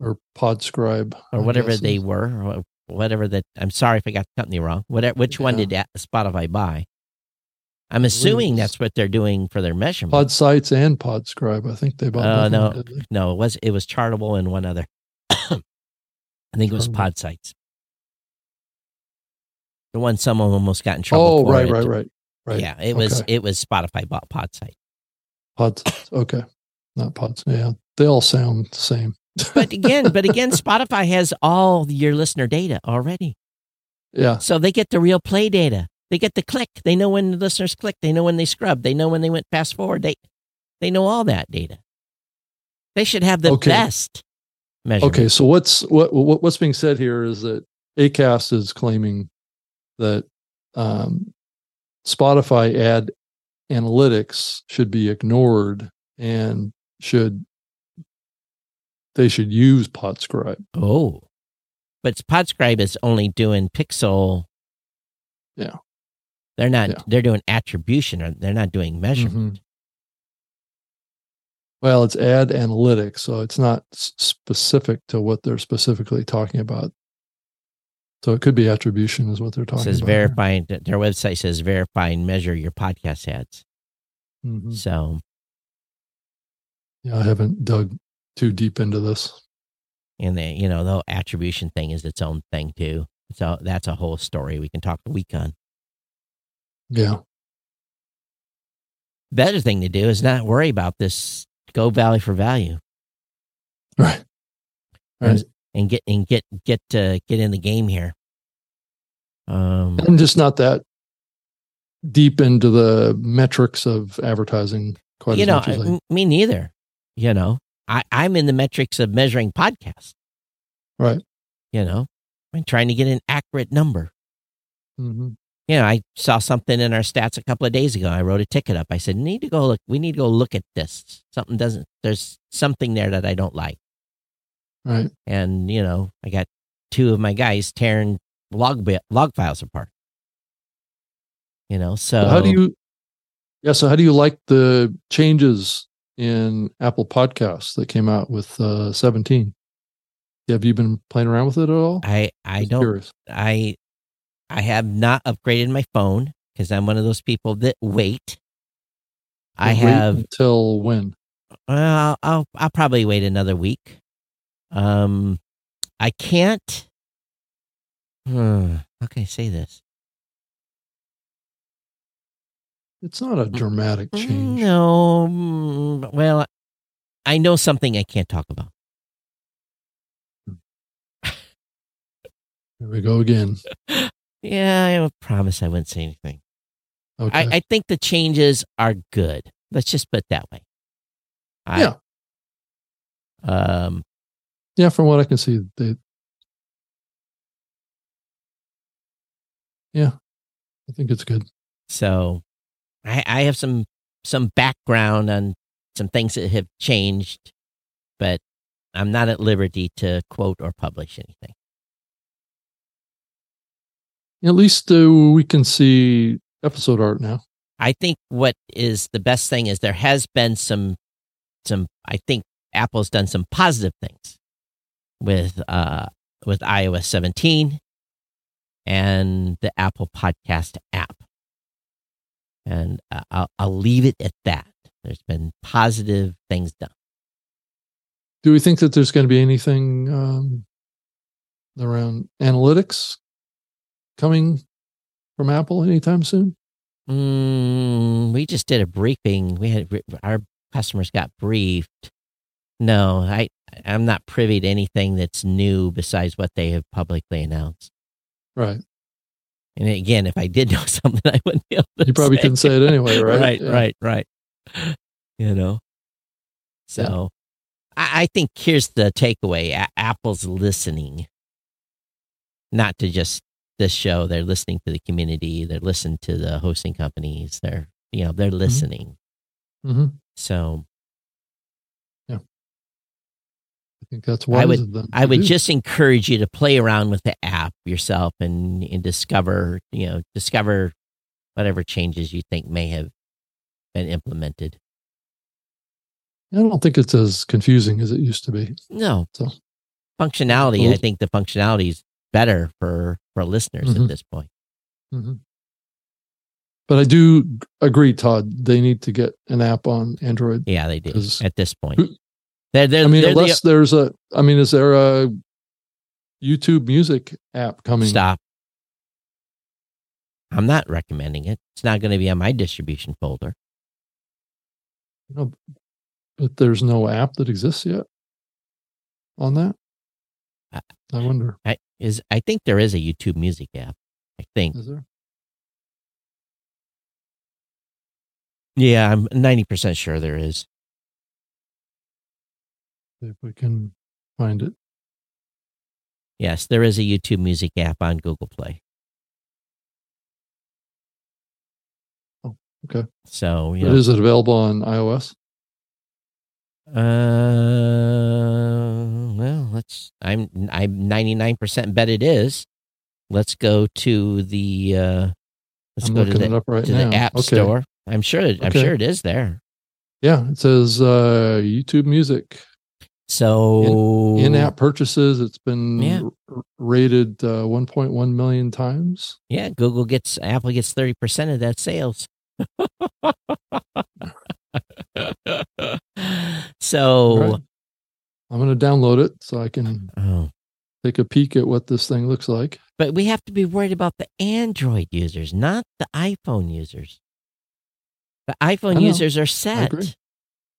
or Podscribe or I whatever guess they were or whatever that I'm sorry if I got the company wrong. Whatever which one did Spotify buy? I'm assuming that's what they're doing for their measurement. Pod Sites and Podscribe. I think they bought. Uh, both of no. them, didn't they? No, it was it was Chartable and one other. I think it was. Podsights. The one someone almost got in trouble. Oh, for right, it. right, right, right. Yeah, it was Okay. it was Spotify bought Podsight. Pod Sites. Okay, not Pods. Yeah, they all sound the same. But again, but again, Spotify has all your listener data already, yeah, so they get the real play data. They get the click. They know when the listeners click. They know when they scrub. They know when they went fast forward. They they know all that data. They should have the Okay. best measurement. Okay, so what's what, what what's being said here is that Acast is claiming that um, Spotify ad analytics should be ignored and should they should use Podscribe. Oh, but Podscribe is only doing pixel. Yeah. They're not. Yeah. They're doing attribution, or they're not doing measurement. Well, it's ad analytics, so it's not specific to what they're specifically talking about. So it could be attribution, is what they're It talking says about. here. verifying. Their website says verify and measure your podcast ads. Mhm. So Yeah, I haven't dug too deep into this. and the you know the whole attribution thing is its own thing too. So that's a whole story we can talk a week on. Yeah. Better thing to do is not worry about this. Go value for value Right. and, Right. and get and get get to get in the game here. Um, I'm just not that deep into the metrics of advertising quite you as know, I, me neither. You know, I I'm in the metrics of measuring podcasts. right. You know, I'm trying to get an accurate number. hmm you know, I saw something in our stats a couple of days ago. I wrote a ticket up. I said, "Need to go look. We need to go look at this. Something doesn't. There's something there that I don't like." Right. And you know, I got two of my guys tearing log bi- log files apart. You know, so So how do you? Yeah. So how do you like the changes in Apple Podcasts that came out with uh, 17. Have you been playing around with it at all? I I Just don't curious. I I have not upgraded my phone because I'm one of those people that wait. I Wait have until when? well, I'll I'll probably wait another week. Um, I can't. Hmm, how can I say this? It's not a dramatic change. No, well, I know something I can't talk about. Here we go again. Yeah, I promise I wouldn't say anything. Okay. I, I think the changes are good. Let's just put it that way. I- Yeah. Um. yeah, from what I can see, they. Yeah, I think it's good. So, I I have some some background on some things that have changed, but I'm not at liberty to quote or publish anything. At least uh, we can see episode art now. I think what is the best thing is there has been some some I think Apple's done some positive things with uh with iOS 17 and the Apple Podcast app. And uh, I'll I'll leave it at that. There's been positive things done. Do we think that there's going to be anything um, around analytics coming from Apple anytime soon? Mm, we just did a briefing. We had our customers got briefed. No, I I'm not privy to anything that's new besides what they have publicly announced. Right. And again, if I did know something, I wouldn't be able to. You probably couldn't say it anyway, right? right, Yeah. right, right. You know. So, I, I think here's the takeaway: Apple's listening, not to just this show. They're listening to the community. They're listening to the hosting companies. They're you know they're listening. hmm So yeah, I think that's wise would- of them. I would do. just encourage you to play around with the app yourself and, and discover, you know, discover whatever changes you think may have been implemented. I don't think it's as confusing as it used to be. No. So- functionality, I think the functionality is better for for listeners Mhm. at this point. hmm But I do agree, Todd. They need to get an app on Android. Yeah, they do at this point. who- They're, they're, I mean, they're the- unless there's a, I mean, is there a YouTube Music app coming? stop. I'm not recommending it. It's not going to be on my distribution folder. No, but there's no app that exists yet on that. I- I wonder. I is I think there is a YouTube Music app. I think. Is there? Yeah, I'm 90% sure there is. If we can find it. Yes, there is a YouTube Music app on Google Play. Oh, okay. So, you But know, is it available on iOS? uh, well, let's. I'm I'm 99% bet it is. Let's go to the. uh Let's I'm go to the up right to now. the App Okay. Store. I'm sure. I'm sure it is there. Yeah, it says uh, YouTube Music So in-app purchases. It's been Yeah. r- rated uh, 1.1 million times. Yeah, Google gets Apple gets thirty percent of that sales. so, Right. I'm going to download it so I can oh, take a peek at what this thing looks like. but we have to be worried about the Android users, not the iPhone users. The iPhone users are set. I agree.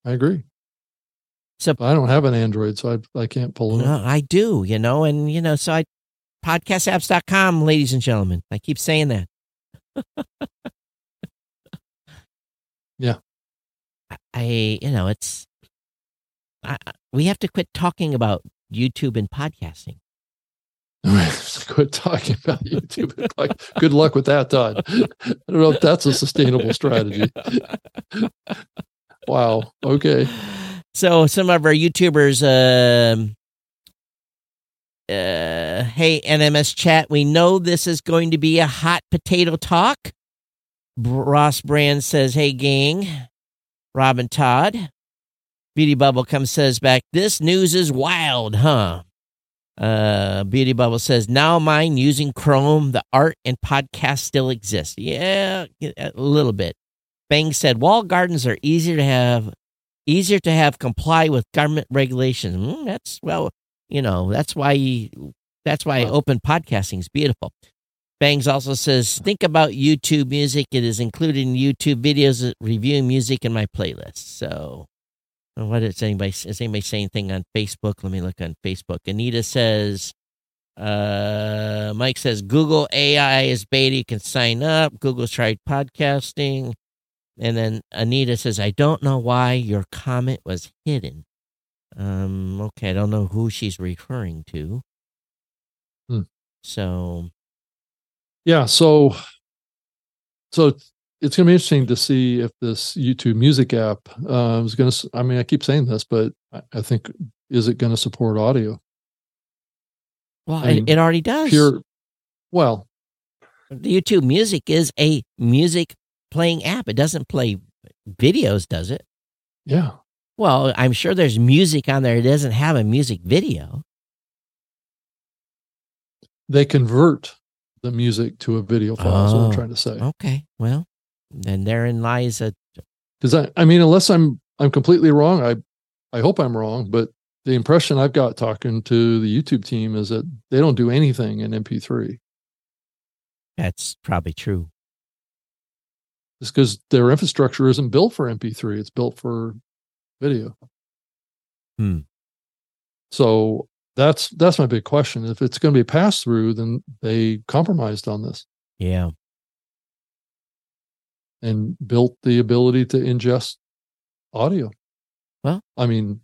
I agree. So I don't have an Android, so I I can't pull it No. I do, you know, and you know, so I podcastapps.com, ladies and gentlemen. I keep saying that. Yeah. I- you know, it's I- we have to quit talking about YouTube and podcasting. Quit talking about YouTube. Like, good luck with that, Todd. I don't know if that's a sustainable strategy. Wow. Okay. So some of our YouTubers, um, uh, hey NMS chat, we know this is going to be a hot potato talk. Ross Brand says, "Hey gang, Rob and Todd, Beauty Bubble comes says back, this news is wild, huh? Uh, Beauty Bubble says, now mine using Chrome, the art and podcast still exist. Yeah, a little bit. Bang said, "Wall gardens are easier to have, easier to have comply with government regulations. Mm, that's, well, you know, that's why, that's why open podcasting is beautiful. Bangs also says, think about YouTube music. It is included in YouTube videos reviewing music in my playlist. So, what is anybody, is anybody saying anything on Facebook? Let me look on Facebook. Anita says, uh, Mike says, Google AI is beta. You can sign up. Google's tried podcasting. And then Anita says, I don't know why your comment was hidden. Um, okay, I don't know who she's referring to. Hmm. So, Yeah. So, so it's- going to be interesting to see if this YouTube Music app uh, is going to. I mean, I keep saying this, but I, think is it going to support audio? well, I mean, it, already does. Pure. Well, The YouTube Music is a music playing app. It doesn't play videos, does it? yeah. Well, I'm sure there's music on there. It doesn't have a music video. They convert the music to a video file. Is what Oh. I'm trying to say. Okay, well, then therein lies a. Because I, I mean, unless I'm I'm completely wrong, I I hope I'm wrong, but the impression I've got talking to the YouTube team is that they don't do anything in MP3. That's probably true. It's because their infrastructure isn't built for MP3; it's built for video. Hmm. So that's that's my big question. If it's going to be pass through, then they compromised on this Yeah. And built the ability to ingest audio. Well- I mean,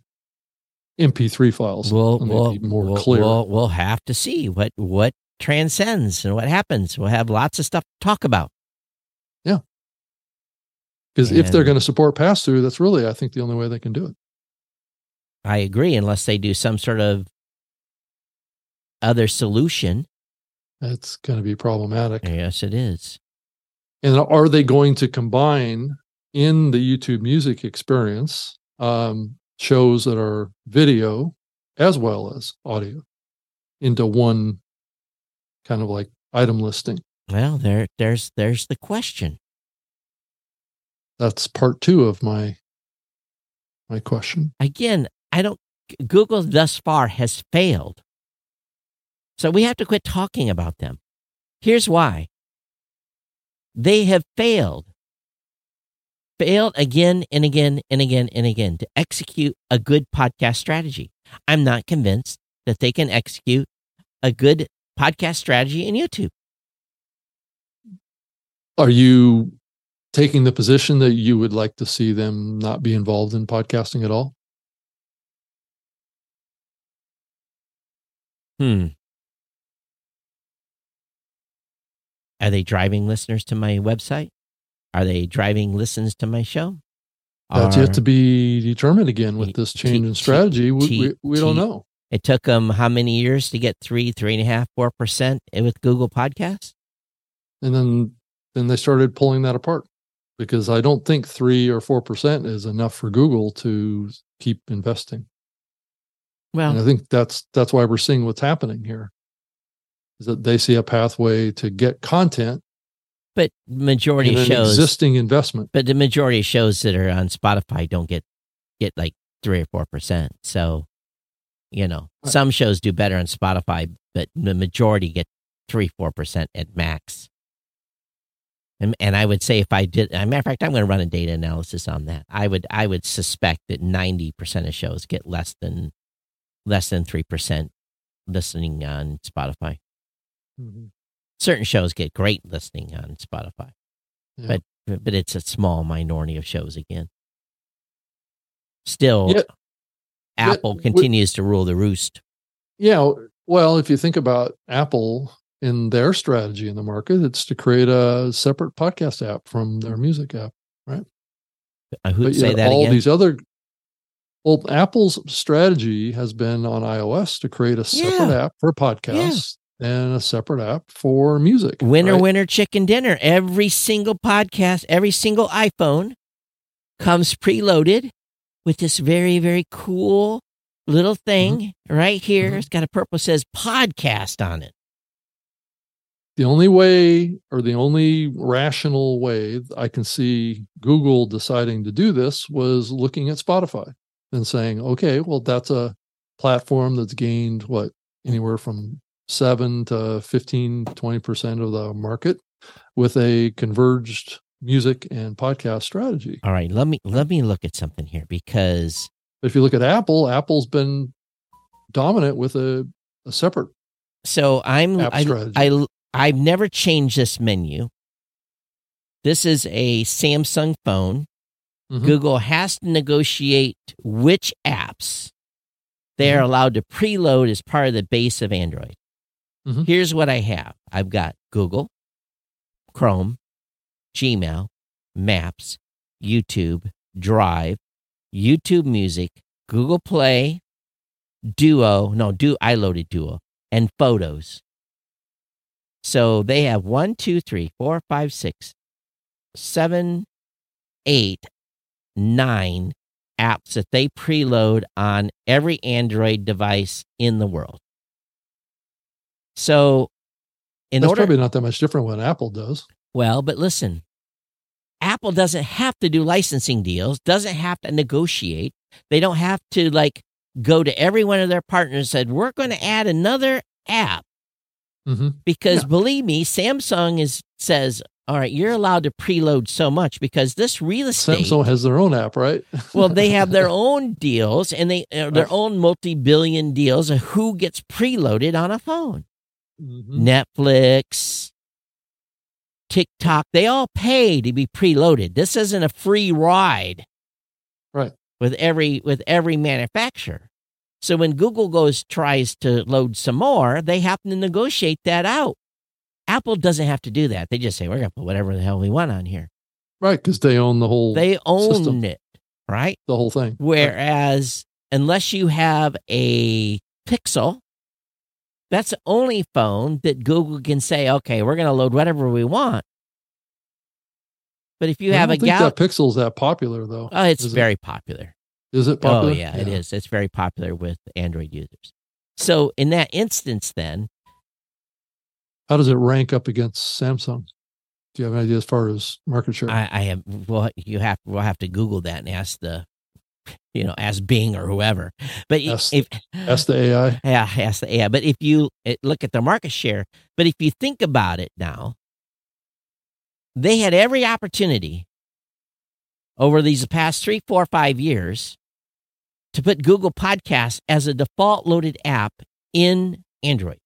MP3 files. We'll, we'll, more we'll, clear. We'll, we'll have to see what what transcends and what happens. We'll have lots of stuff to talk about. Yeah, because if they're going to support pass through, that's really, I think, the only way they can do it. I agree, unless they do some sort of other solution. That's going to be problematic. Yes, it is. And are they going to combine in the YouTube music experience um, shows that are video as well as audio into one kind of like item listing? Well, there, there's, there's the question. That's part two of my my question. again, I don't. Google thus far has failed. So we have to quit talking about them. Here's why they have failed. Failed again and again and again and again to execute a good podcast strategy. I'm not convinced that they can execute a good podcast strategy in YouTube. Are you taking the position that you would like to see them not be involved in podcasting at all? Hmm. Are they driving listeners to my website? Are they driving listens to my show? That's Are- yet to be determined again with this T- change in T- strategy. We, we, we don't know. It took them how many years to get three, three and a half, four percent with Google Podcasts? And then then they started pulling that apart because I don't think three or four percent is enough for Google to keep investing. And I think that's that's why we're seeing what's happening here. That they see a pathway to get content but majority shows, existing investment. but the majority of shows that are on Spotify don't get get like three or four percent. So, you know, Right. some shows do better on Spotify, but the majority get three, four percent at max. And, and I would say if I did, as a matter of fact, I'm going to run a data analysis on that. I would I would suspect that ninety percent of shows get less than less than three percent listening on Spotify. Mhm. Certain shows get great listening on Spotify, Yeah. but but it's a small minority of shows again. Still, Yeah. Apple continues to rule the roost. Yeah. Well, if you think about Apple in their strategy in the market, it's to create a separate podcast app from their music app. right? Who'd But say that all again? these other well, Apple's strategy has been on iOS to create a separate Yeah. app for podcasts and a separate app for music. winner, right? winner, chicken dinner. Every single podcast, every single iPhone comes preloaded with this very, very cool little thing right here. Mhm. It's got a purple says podcast on it. The only way, or the only rational way I can see Google deciding to do this was looking at Spotify and saying, okay, well, that's a platform that's gained what anywhere from seven to 15, 20% of the market with a converged music and podcast strategy. All right, let me let me look at something here because if you look at Apple, Apple's been dominant with a, a separate so I'm I, strategy. I I've never changed this menu. This is a Samsung phone. Mhm. Google has to negotiate which apps they are Mhm. allowed to preload as part of the base of Android. Mhm. Here's what I have I've got Google, Chrome, Gmail, Maps, YouTube, Drive, YouTube Music, Google Play, Duo. No, do I loaded Duo and Photos. So they have one, two, three, four, five, six, seven, eight, nine apps that they preload on every Android device in the world. So, in That's order, probably not that much different what Apple does. well, but listen, Apple doesn't have to do licensing deals, doesn't have to negotiate. They don't have to like go to every one of their partners and said, we're going to add another app hmm because Yeah. believe me, Samsung is says, all right, you're allowed to preload so much because this real estate. Samsung has their own app, right? well, they have their own deals and they uh, their own multi-billion deals of who gets preloaded on a phone. Mhm. Netflix, TikTok, they all pay to be preloaded. This isn't a free ride. Right. With every with every manufacturer. So when Google goes tries to load some more, they have to negotiate that out. Apple doesn't have to do that. They just say we're going to put whatever the hell we want on here. Right, because they own the whole They own system. it, right? the whole thing. Right. Whereas unless you have a Pixel, that's the only phone that Google can say, okay, we're going to load whatever we want. But if you I have don't a think Gal, that Pixel's that popular though. oh, it's is it? very popular. Is it oh, popular? Oh yeah, it is. It's very popular with Android users. So in that instance, then How does it rank up against Samsung? Do you have an idea as far as market share? I, I have well, you have we'll have to Google that and ask the, you know, ask Bing or whoever. But Ask- if That's the AI. Yeah, yes, yeah. But if you eh, look at the market share, but if you think about it now, they had every opportunity over these past three, four, five years to put Google Podcasts as a default loaded app in Android.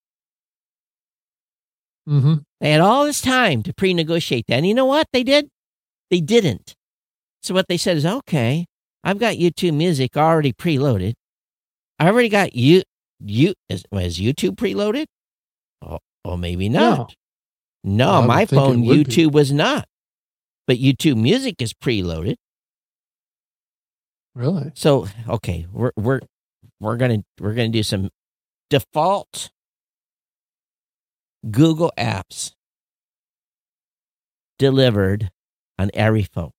Mm-hmm. They had all this time to pre negotiate that. And you know what they did? They didn't. So what they said is okay, I've got YouTube music already preloaded. I already got you. You is, was YouTube preloaded? Oh, oh, maybe not. No, would my phone would be. YouTube was not, but YouTube Music is preloaded. Really? So okay, we're we're we're gonna we're gonna do some default Google apps delivered on every phone.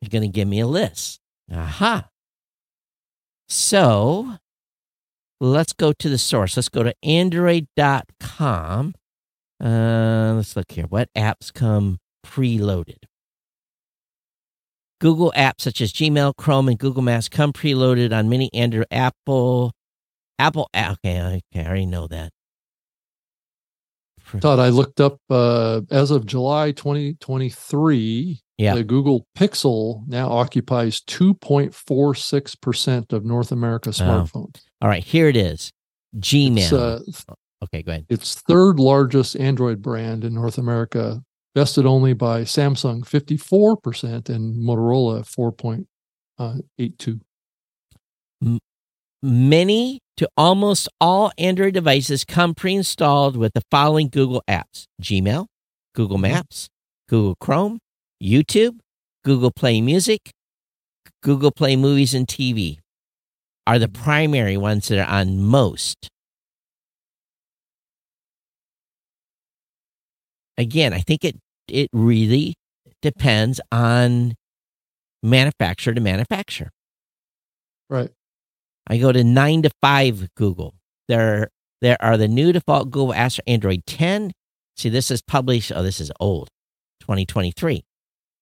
You're gonna give me a list. Aha. So let's go to the source. Let's go to android.com. Uh, let's look here. What apps come preloaded? Google apps such as Gmail, Chrome, and Google Maps come preloaded on many Android Apple. Apple. Okay, okay, I already know that. Todd, I looked up uh, as of July 2023, Yeah. the Google Pixel now occupies 2.46% of North America smartphones. All right, here it is. Gmail. It's, uh, okay, go ahead. its third largest Android brand in North America, bested only by Samsung 54% and Motorola uh, 4.82. Many to almost all Android devices come pre installed with the following Google apps Gmail, Google mm-hmm. Maps, Google Chrome, YouTube, Google Play Music, Google Play Movies and TV are the primary ones that are on most. Again, I think it it really depends on manufacturer to manufacturer. Right. I go to nine to five Google. There, there are the new default Google apps for Android 10. See, this is published. Oh, this is old, 2023.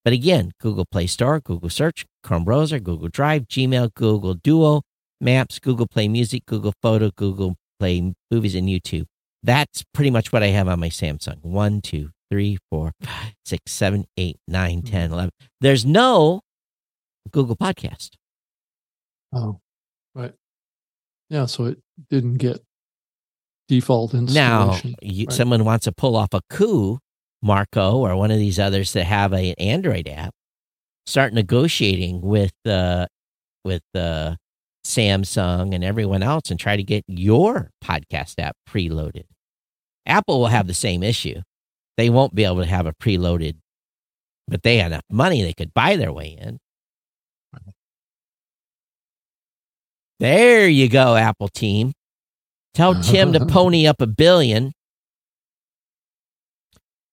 But again, Google Play Store, Google Search, Chrome Browser, Google Drive, Gmail, Google Duo, Maps, Google Play Music, Google Photo, Google Play Movies, and YouTube. That's pretty much what I have on my Samsung. One, two, three, four, five, six, seven, eight, nine, Mm-hmm. 10, 11. There's no Google Podcast. Oh, right. Yeah. So it didn't get default Now, installation. you, right. someone wants to pull off a coup, Marco, or one of these others that have an Android app, start negotiating with uh, with uh, Samsung and everyone else, and try to get your podcast app preloaded. Apple will have the same issue; they won't be able to have a preloaded, but they have enough money they could buy their way in. There you go, Apple team. Tell Tim to pony up a billion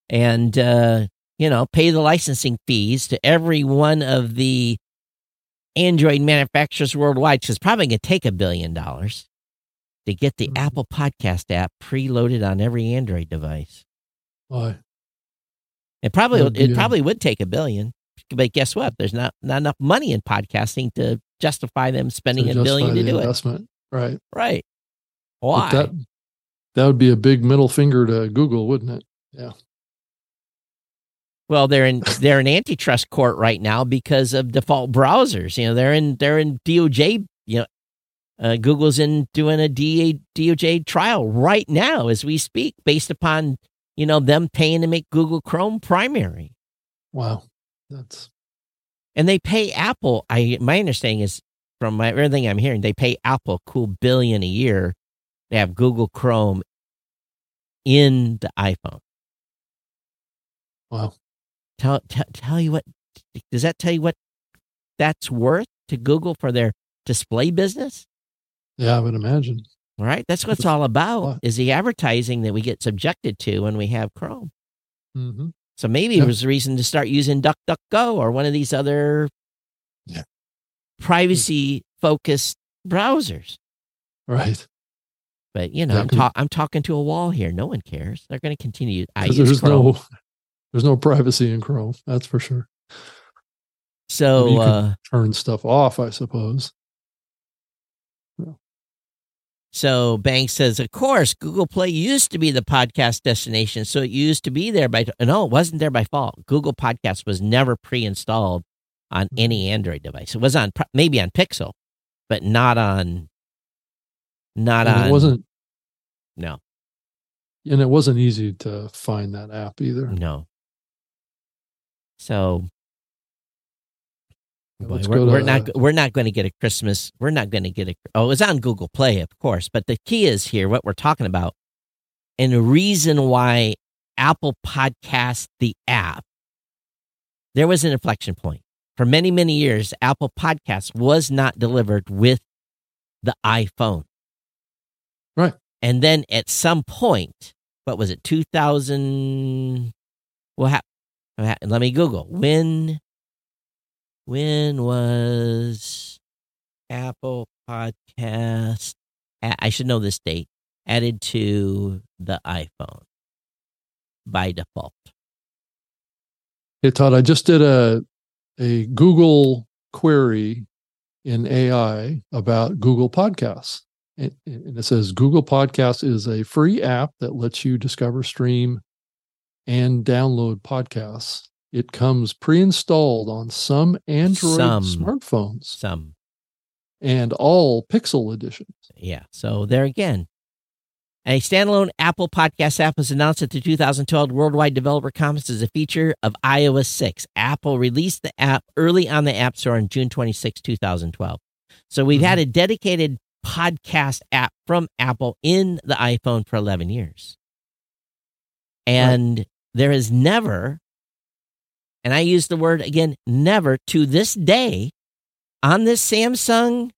and, uh, you know, pay the licensing fees to every one of the Android manufacturers worldwide, because it's probably going to take a billion dollars to get the Mhm. Apple Podcast app preloaded on every Android device. Why? It probably That'd it probably would take a billion, but guess what? There's not not enough money in podcasting to justify them spending a billion to do it. investment. Right. Right? But Why? That, that would be a big middle finger to Google, wouldn't it? Yeah. Well, they're in they're in antitrust court right now because of default browsers. You know, they're in they're in DOJ. You know, uh, Google's in doing a DA, DOJ trial right now as we speak, based upon you know them paying to make Google Chrome primary, Wow. That's and they pay Apple. I my understanding is from my, everything I'm hearing, they pay Apple a cool billion a year They have Google Chrome in the iPhone. wow. tell, tell tell you what does that tell you what that's worth to Google for their display business? Yeah, I would imagine. All right, that's what it's all about is the advertising that we get subjected to when we have Chrome. hmm So maybe it was a reason to start using DuckDuckGo or one of these other Yeah. privacy focused browsers. Right. But you know, I'm, ta- I'm talking to a wall here. No one cares. They're going to continue. I use there's Chrome. no there's no privacy in Chrome. That's for sure. so you could- uh, Turn stuff off, I suppose. So Banks says, of course, Google Play used to be the podcast destination, so it used to be there by no, it wasn't there by fault. Google Podcast was never pre-installed on any mm-hmm. Android device. It was on maybe on Pixel, but not on not And on it wasn't no and it wasn't easy to find that app either. no. So let's we're, go we're to- not we're not going to get a Christmas. We're not going to get a. Oh, it's on Google Play, of course. But the key is here what we're talking about, and the reason why Apple Podcast, the app, there was an inflection point. For many many years, Apple Podcast was not delivered with the iPhone. Right. And then at some point, what was it? Two thousand. What happened? Let me Google when when was Apple Podcast? I should know this date. Added to the iPhone by default. Hey Todd, I just did a a Google query in AI about Google Podcasts. And and it says Google Podcast is a free app that lets you discover, stream, and download podcasts. It comes pre-installed on some Android Some. smartphones Some, and all Pixel editions. yeah. So there again, a standalone Apple Podcast app was announced at the 2012 Worldwide Developer Conference as a feature of iOS 6. Apple released the app early on the App Store on June 26, 2012. So we've Mhm. had a dedicated podcast app from Apple in the iPhone for 11 years. And there has never, and I use the word again, never to this day on this Samsung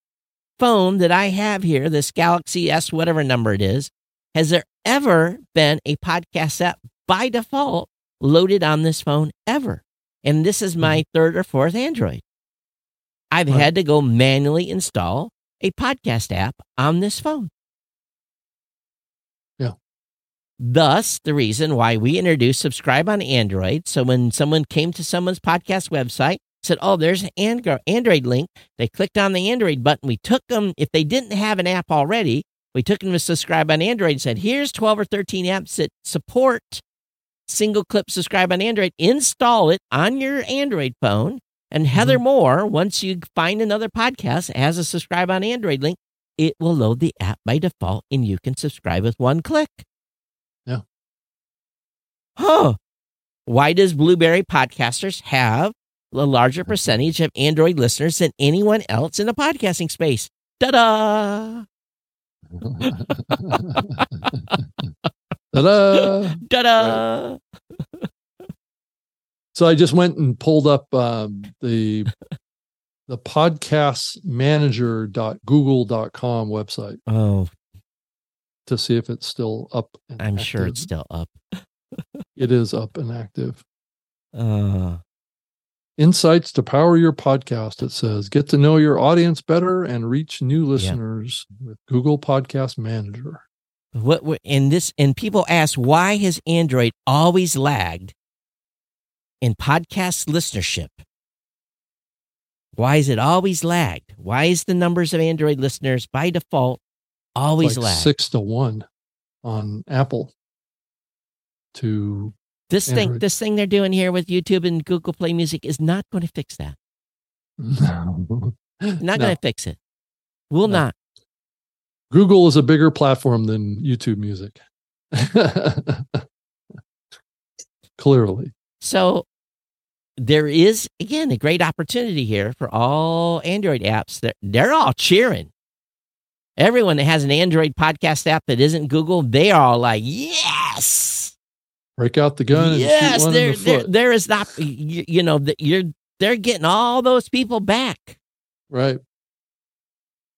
phone that I have here, this Galaxy S, whatever number it is, has there ever been a podcast app by default loaded on this phone ever. And this is my mm-hmm. third or fourth Android. I've Right. had to go manually install a podcast app on this phone. Yeah. Thus, the reason why we introduced subscribe on Android. So when someone came to someone's podcast website, said, "Oh, there's an Android link," they clicked on the Android button. We took them if they didn't have an app already. We took them to subscribe on Android and said, "Here's 12 or 13 apps that support single clip subscribe on Android. Install it on your Android phone." And mm-hmm. Heather Moore, once you find another podcast has a subscribe on Android link, it will load the app by default and you can subscribe with one click. Huh. Why does Blubrry Podcasters have a larger percentage of Android listeners than anyone else in the podcasting space? Ta da! Ta-da! Ta da! So I just went and pulled up um, the the podcastmanager.google.com website Oh, to see if it's still up. I'm sure it's still up. It is up and active. Uh, Insights to power your podcast. It says get to know your audience better and reach new listeners with Google Podcast Manager. what, and this and people ask why has Android always lagged in podcast listenership? Why is it always lagged? Why is the numbers of Android listeners by default always like lagged? six to one on Apple to This thing, this thing they're doing here with YouTube and Google Play Music is not going to fix that. Not No. going to fix it. Will No. not. Google is a bigger platform than YouTube Music. Clearly. So there is again a great opportunity here for all Android apps. They're, they're all cheering. Everyone that has an Android podcast app that isn't Google, they are all like, yes, Break out the gun and yes. shoot one There, in the there, there is not, you, you know, that you're they're getting all those people back. Right.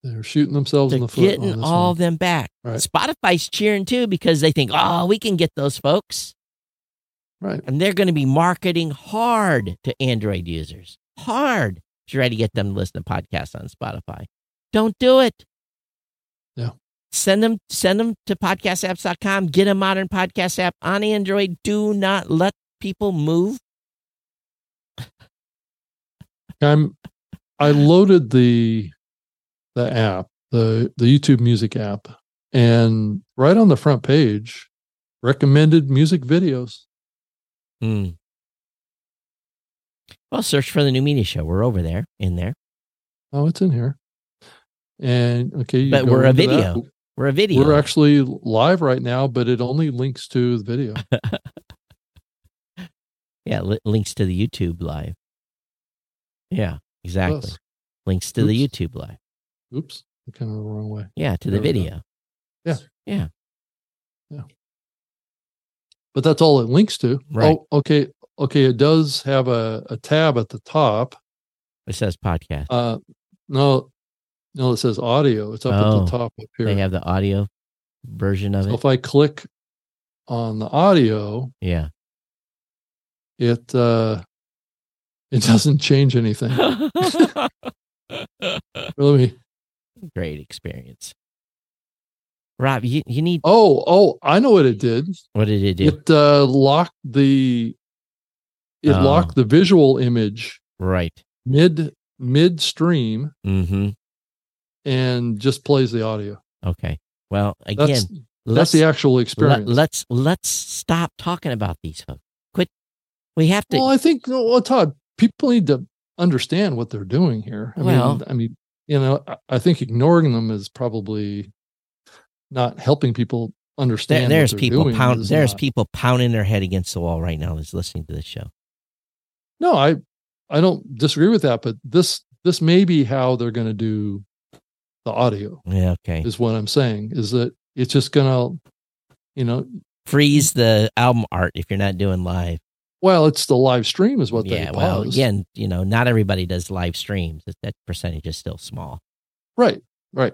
They're shooting themselves in They're the foot. getting all one. them back. Right. Spotify's cheering too because they think, oh, we can get those folks. Right. And they're going to be marketing hard to Android users. Hard to try to get them to listen to podcasts on Spotify. Don't do it. Yeah. Send them send them to podcastapps.com. Get a modern podcast app on Android. Do not let people move. I'm I loaded the the app, the the YouTube music app, and right on the front page, recommended music videos. Hmm. Well, search for the new media show. We're over there, in there. Oh, it's in here. And okay, you But we're a video. that. We're a video. We're actually live right now, but it only links to the video. yeah, li- links to the YouTube live. Yeah, exactly. Plus. Links to the YouTube live. Oops, I kind of the wrong way. Yeah, to the There go. video. Yeah. Yeah. Yeah. But that's all it links to. Right. Oh, okay. Okay. It does have a, a tab at the top. It says podcast. Uh no, no, it says audio. It's up at Oh, the top up here. They have the audio version of so it. if I click on the audio, Yeah. it uh it doesn't change anything. Let me Great experience. Rob, you, you need oh oh I know what it did. what did it do? It uh locked the it Oh. locked the visual image right. mid midstream Mm-hmm. And just plays the audio. Okay. Well, again, That's that's the actual experience. let's let's stop talking about these folks. Quit. We have to. well, I think well, Todd, people need to understand what they're doing here. I Well- mean, I mean, you know, I, think ignoring them is probably not helping people there- understand. there's what people pound. There's not- people pounding their head against the wall right now that's listening to this show. No, I I don't disagree with that, but this this may be how they're going to do the audio. Yeah. Okay. Is what I'm saying. Is that it's just going to, you know, Freeze the album art if you're not doing live. well, it's the live stream is what yeah. they Well, pause. again, you know, not everybody does live streams. That- percentage is still small. Right, right.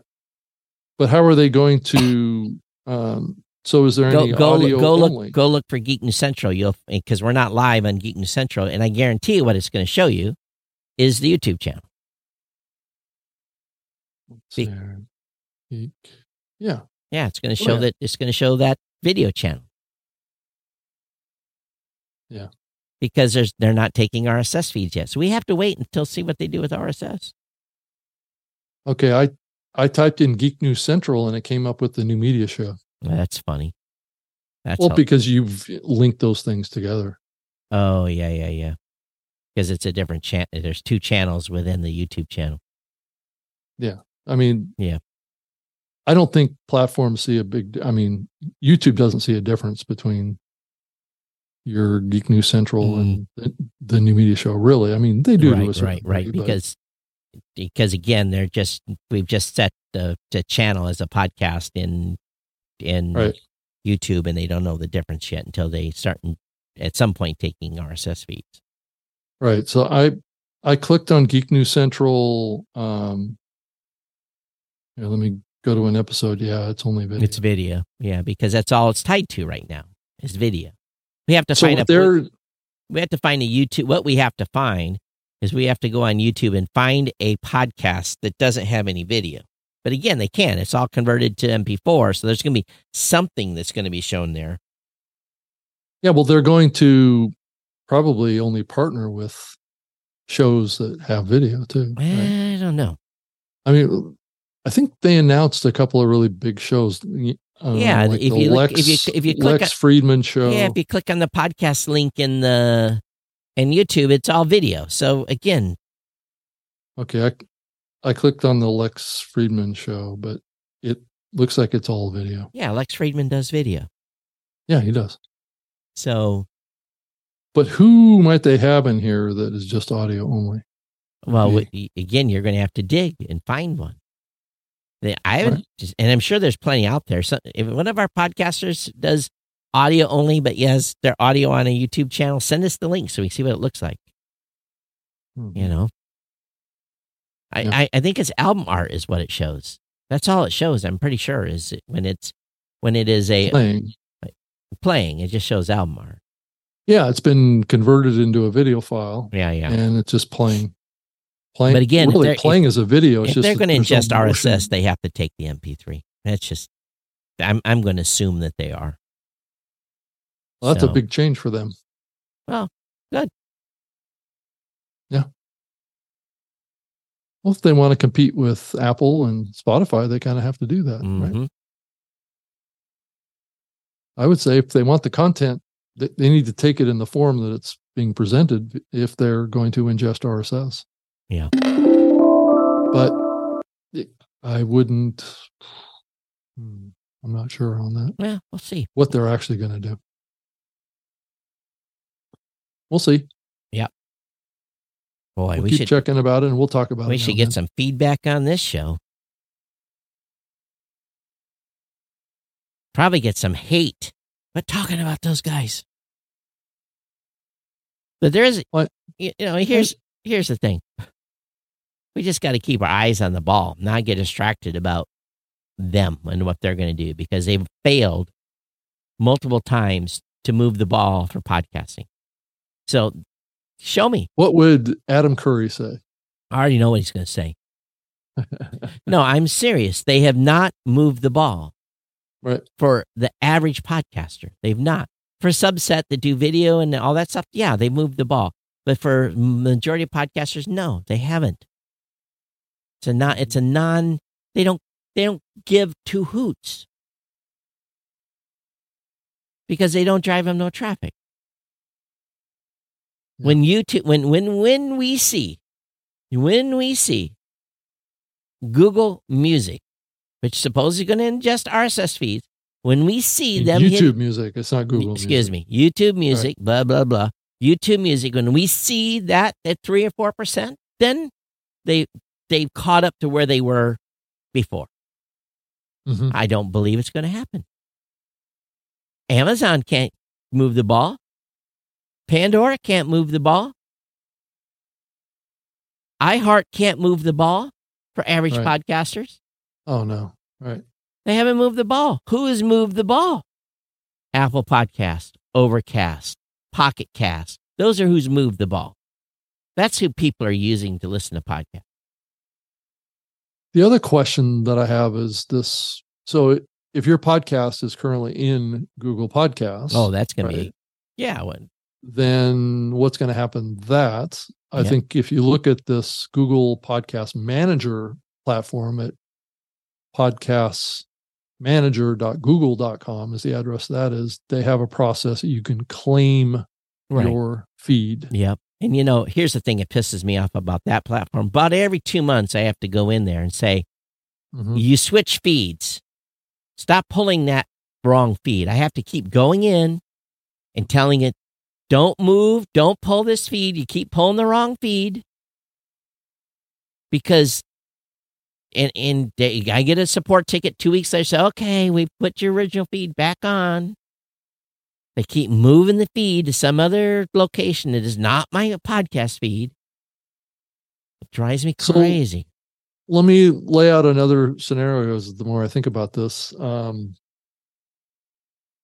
But how are they going to um, So is there Go any go audio look, go only? look go look for Geek News Central. You'll because we're not live on Geek News Central, and I guarantee you what it's going to show you is the YouTube channel. Be-. Yeah. Yeah, it's going to Oh, show yeah. that it's going to show that video channel. Yeah. Because there's they're not taking RSS feeds yet, so we have to wait until see what they do with RSS. Okay. I I typed in Geek News Central and it came up with the new media show. That's funny. That's well, how- because you've linked those things together. oh yeah yeah yeah because it's a different channel. There's two channels within the YouTube channel. I mean, Yeah. I don't think platforms see a big. I mean, YouTube doesn't see a difference between your Geek News Central and the, the new media show. Really, I mean, they do Mm. right certain right right but- because because again they're just we've just set the the channel as a podcast in in Right. YouTube and they don't know the difference yet until they start at some point taking RSS feeds. Right. So I I clicked on Geek News Central. Um, yeah, let me go to an episode. Yeah, it's only video. It's video, yeah, because that's all it's tied to right now is video. We have to so find a there. we have to find a YouTube. What we have to find is we have to go on YouTube and find a podcast that doesn't have any video. But again, they can. It's all converted to MP4, so there's going to be something that's going to be shown there. Yeah, well, they're going to probably only partner with shows that have video too. right? I don't know. I mean, I think they announced a couple of really big shows. Uh, Yeah, like if you look- Lex, if you- if you click Lex Fridman show. Yeah, if you click on the podcast link in the in YouTube, it's all video. So again, okay, I I clicked on the Lex Fridman show, but it looks like it's all video. yeah, Lex Fridman does video. Yeah, he does. So But who might they have in here that is just audio only? Well, Okay. again, you're going to have to dig and find one. I haven't, Right. and I'm sure there's plenty out there. So if one of our podcasters does audio only, but yes, their audio on a YouTube channel, send us the link so we see what it looks like. Hmm. You know, I, Yeah. I, I think it's album art is what it shows. That's all it shows. I'm pretty sure is when it's when it is a Playing. playing, it just shows album art. Yeah, it's been converted into a video file, Yeah, yeah. and it's just playing. Playing, But again, if really they're- playing as a video. It's if just they're going to ingest. RSS, they have to take the MP3. That's just, I'm I'm going to assume that they are. Well, that's So- a big change for them. Well, good. Yeah. Well, if they want to compete with Apple and Spotify, they kind of have to do that. Right? Mhm. I would say if they want the content, they, they need to take it in the form that it's being presented if they're going to ingest RSS. Yeah. But I wouldn't, hmm, I'm not sure on that, Yeah, we'll see. what they're actually going to do. We'll see. Yeah. Boy, We'll we keep should checking about it and we'll talk about we it. should now get then. some feedback on this show. Probably get some hate, but talking about those guys. But there is, What? you you know, here's here's the thing. We just got to keep our eyes on the ball, not get distracted about them and what they're going to do because they've failed multiple times to move the ball for podcasting. So, show me. What would Adam Curry say? I already know what he's going to say. No, I'm serious. They have not moved the ball Right. for the average podcaster. They've not. For subset that do video and all that stuff, yeah, they moved the ball. But for majority of podcasters, no, they haven't. It's a not. It's a non. They don't. They don't give two hoots because they don't drive them no traffic. Yeah. When you t- when when when we see when we see Google Music, which supposedly going to ingest RSS feeds, when we see them YouTube hit, music. It's not Google. excuse me, YouTube Music, blah blah blah, YouTube Music. When we see that at three or four percent, then they they've caught up to where they were before. Mhm. I don't believe it's going to happen. Amazon can't move the ball. Pandora can't move the ball. iHeart can't move the ball for average Right. podcasters. Oh no. Right. They haven't moved the ball. Who has moved the ball? Apple Podcast, Overcast, Pocket Cast. Those are who's moved the ball. That's who people are using to listen to podcasts. The other question that I have is this: so if your podcast is currently in Google Podcasts, Oh, that's going to be, yeah. Well, then what's going to happen? That I Yeah. think if you look at this Google Podcast Manager platform at podcastmanager.google.com is the address that is, they have a process that you can claim right. your feed. Yep. And you know, here's the thing that pisses me off about that platform. About every two months, I have to go in there and say, Mhm. you switch feeds. Stop pulling that wrong feed. I have to keep going in and telling it, don't move, don't pull this feed. You keep pulling the wrong feed. Because and and they- I get a support ticket two weeks later. Say, okay, we put your original feed back on. They keep moving the feed to some other location that is not my podcast feed. It drives me So- crazy. let me lay out another scenario as the more I think about this. Um,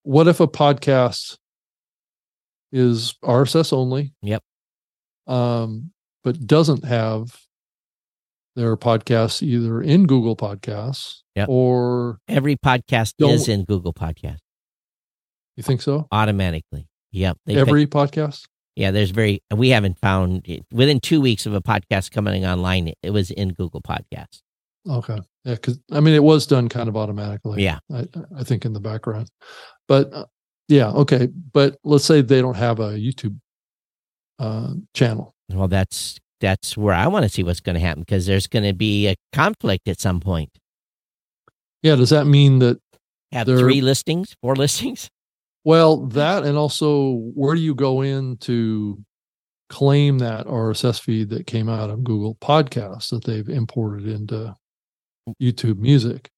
what if a podcast is RSS only? Yep. Um, but doesn't have their podcasts either in Google Podcasts Yep. or Every podcast is in Google Podcast you think so? automatically. Yep. They pick- Every podcast? yeah, there's very, we haven't found it, within two weeks of a podcast coming online, it, it was in Google Podcasts. Okay. Yeah. Cause I mean, it was done kind of automatically. Yeah. I, I think in the background. But uh, yeah, okay. But let's say they don't have a YouTube uh, channel. Well, that's, that's where I want to see what's going to happen because there's going to be a conflict at some point. Yeah, does that mean that? Have three listings, four listings. Well, that and also where do you go in to claim that RSS feed that came out of Google Podcasts that they've imported into YouTube Music,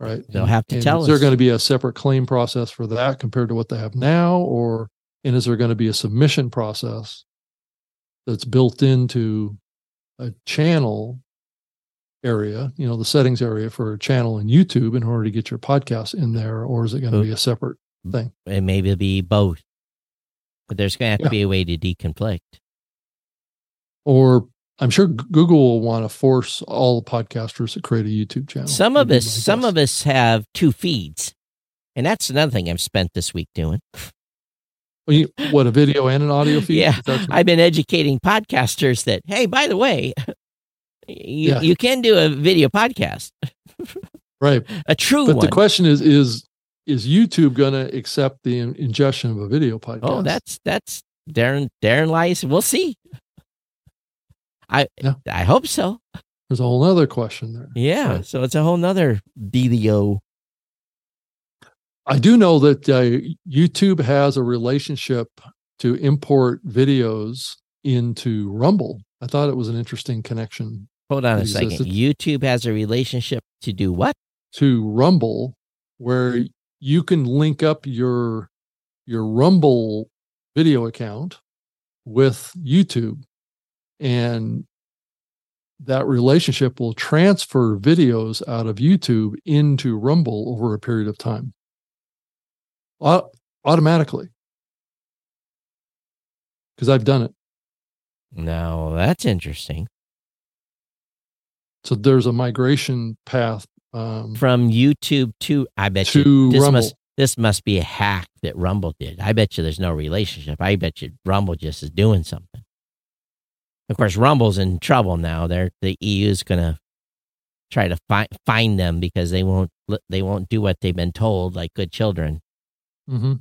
right? They'll have to And tell Is there going to be a separate claim process for that compared to what they have now, or and is there going to be a submission process that's built into a channel area, you know, the settings area for a channel in YouTube in order to get your podcast in there, or is it going to be a separate thing? And maybe it'll be both. But there's going to have Yeah. to be a way to deconflict. Or I'm sure Google will want to force all podcasters to create a YouTube channel. Some of us, some of us have two feeds. And that's another thing I've spent this week doing. Well, you- what a video and an audio feed. Yeah, I've been educating podcasters that, hey, by the way, you, Yeah. you can do a video podcast, right. a true But one. the question is, is is YouTube going to accept the in- ingestion of a video podcast? oh, that's that's Darren. Darren lies. We'll see. I Yeah. I hope so. there's a whole other question there. Yeah. Right. So it's a whole nother dealio. I do know that uh, YouTube has a relationship to import videos into Rumble. I thought it was an interesting connection Hold on a second. YouTube has a relationship to do what? to Rumble, where you can link up your your Rumble video account with YouTube, and that relationship will transfer videos out of YouTube into Rumble over a period of time, Au- automatically. Because I've done it. Now that's interesting. So there's a migration path. Um, From YouTube to I bet To you this Rumble. must this must be a hack that Rumble did. I bet you there's no relationship. I bet you Rumble just is doing something. Of course, Rumble's in trouble now. They're the EU's gonna try to find find them because they won't they won't do what they've been told like good children. Mm-hmm.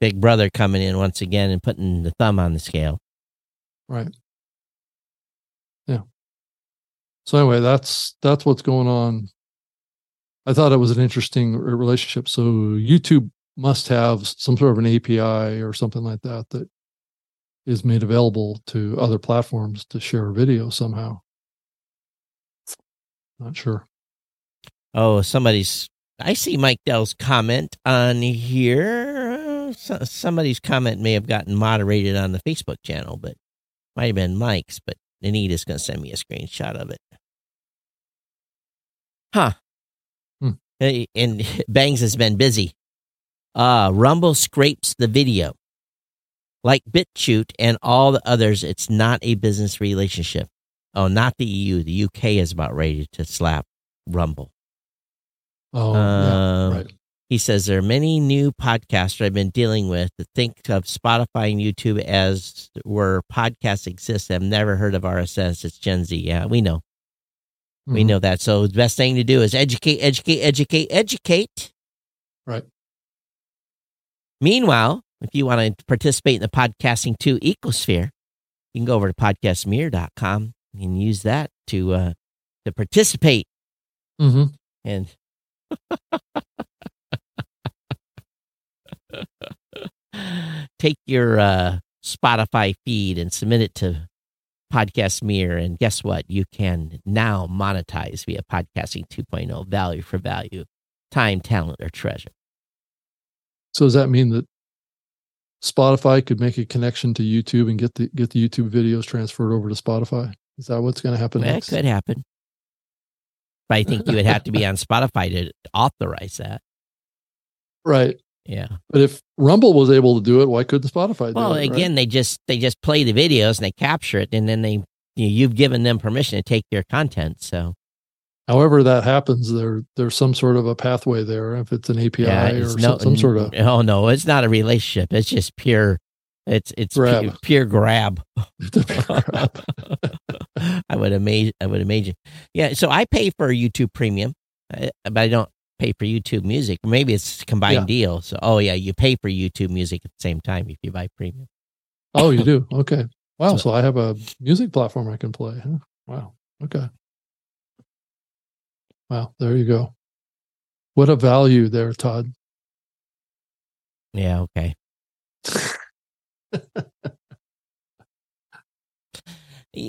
Big Brother coming in once again and putting the thumb on the scale. Right. Yeah. So anyway, that's that's what's going on. I thought it was an interesting relationship. So YouTube must have some sort of an API or something like that that is made available to other platforms to share video somehow. Not sure. Oh, somebody's. I see Mike Dell's comment on here. So, somebody's comment may have gotten moderated on the Facebook channel, but might have been Mike's. But Anita's going to send me a screenshot of it. Huh. Hmm. Hey, And Bangs has been busy. Uh, Rumble scrapes the video. Like BitChute and all the others, it's not a business relationship. Oh, not the EU. The UK is about ready to slap Rumble. Oh, Um, yeah, right. He says there are many new podcasters I've been dealing with that think of Spotify and YouTube as where podcasts exist. I've never heard of RSS. It's Gen Z. Yeah, we know. We Mhm. know that. So the best thing to do is educate, educate, educate, educate. Right. Meanwhile, if you want to participate in the Podcasting 2 ecosphere, you can go over to podcastmirror.com and use that to uh, to participate Mhm. and take your uh, Spotify feed and submit it to Podcast Mirror. And guess what? You can now monetize via Podcasting 2.0 value for value, time, talent, or treasure. So does that mean that Spotify could make a connection to YouTube and get the get the YouTube videos transferred over to Spotify? Is that what's going to happen next? That next? could happen. But I think you would have to be on Spotify to authorize that. Right. Yeah. But if Rumble was able to do it, why couldn't Spotify do Well, it? right? again, they just they just play the videos and they capture it, and then they you know, you've given them permission to take your content. So however that happens, there there's some sort of a pathway there. If it's an API yeah, or it's some, some sort of oh no, it's not a relationship. It's just pure. It's it's Grab. Pure, pure grab. crap. I would imagine. I would imagine. Yeah. So I pay for YouTube Premium, uh, but I don't pay for YouTube Music. Maybe it's a combined Yeah. deal. So oh yeah, you pay for YouTube Music at the same time if you buy Premium. oh, you do? Okay. Wow. So- So I have a music platform I can play. Huh? Wow. Okay. Wow. There you go. What a value there, Todd. Yeah. Okay.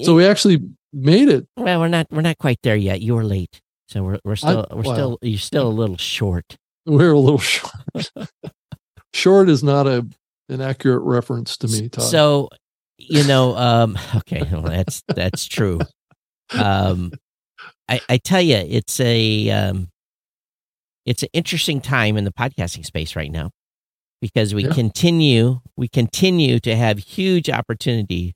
So we actually made it. Well, we're not we're not quite there yet. You were late, so we're we're still we're well. still you're still a little short. We're a little short. short is not a an accurate reference to me, Todd. So, you know, um, okay, well, that's that's true. Um, I I tell you, it's a um, it's an interesting time in the podcasting space right now because we Yeah. continue we continue to have huge opportunity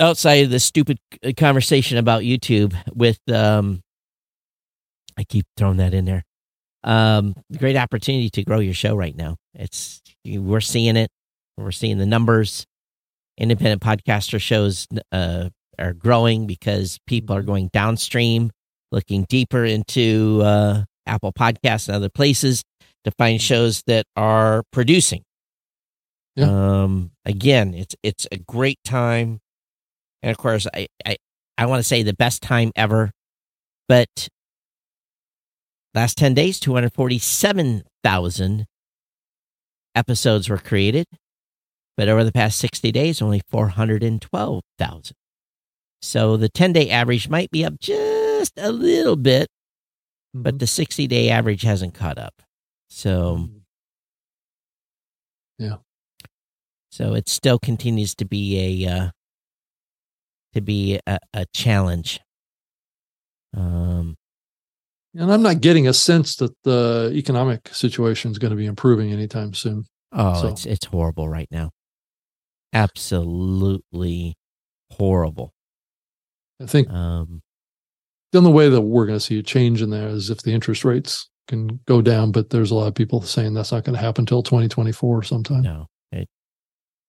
outside of the stupid conversation about YouTube with um I keep throwing that in there. Um great opportunity to grow your show right now. It's we're seeing it. We're seeing the numbers. Independent podcaster shows uh are growing because people are going downstream, looking deeper into uh Apple Podcasts and other places to find shows that are producing. Yeah. Um again, it's it's a great time. And of course, I I, I want to say the best time ever, but last 10 days 247,000 episodes were created, but over the past 60 days only 412,000. So the 10-day average might be up just a little bit, but Mhm. the 60-day average hasn't caught up. So yeah. So it still continues to be a uh, to be a, a challenge. Um, and I'm not getting a sense that the economic situation is going to be improving anytime soon. oh, So- it's it's horrible right now. Absolutely horrible. I think Um, the only way that we're going to see a change in there is if the interest rates can go down. But there's a lot of people saying that's not going to happen until 2024 sometime. no, it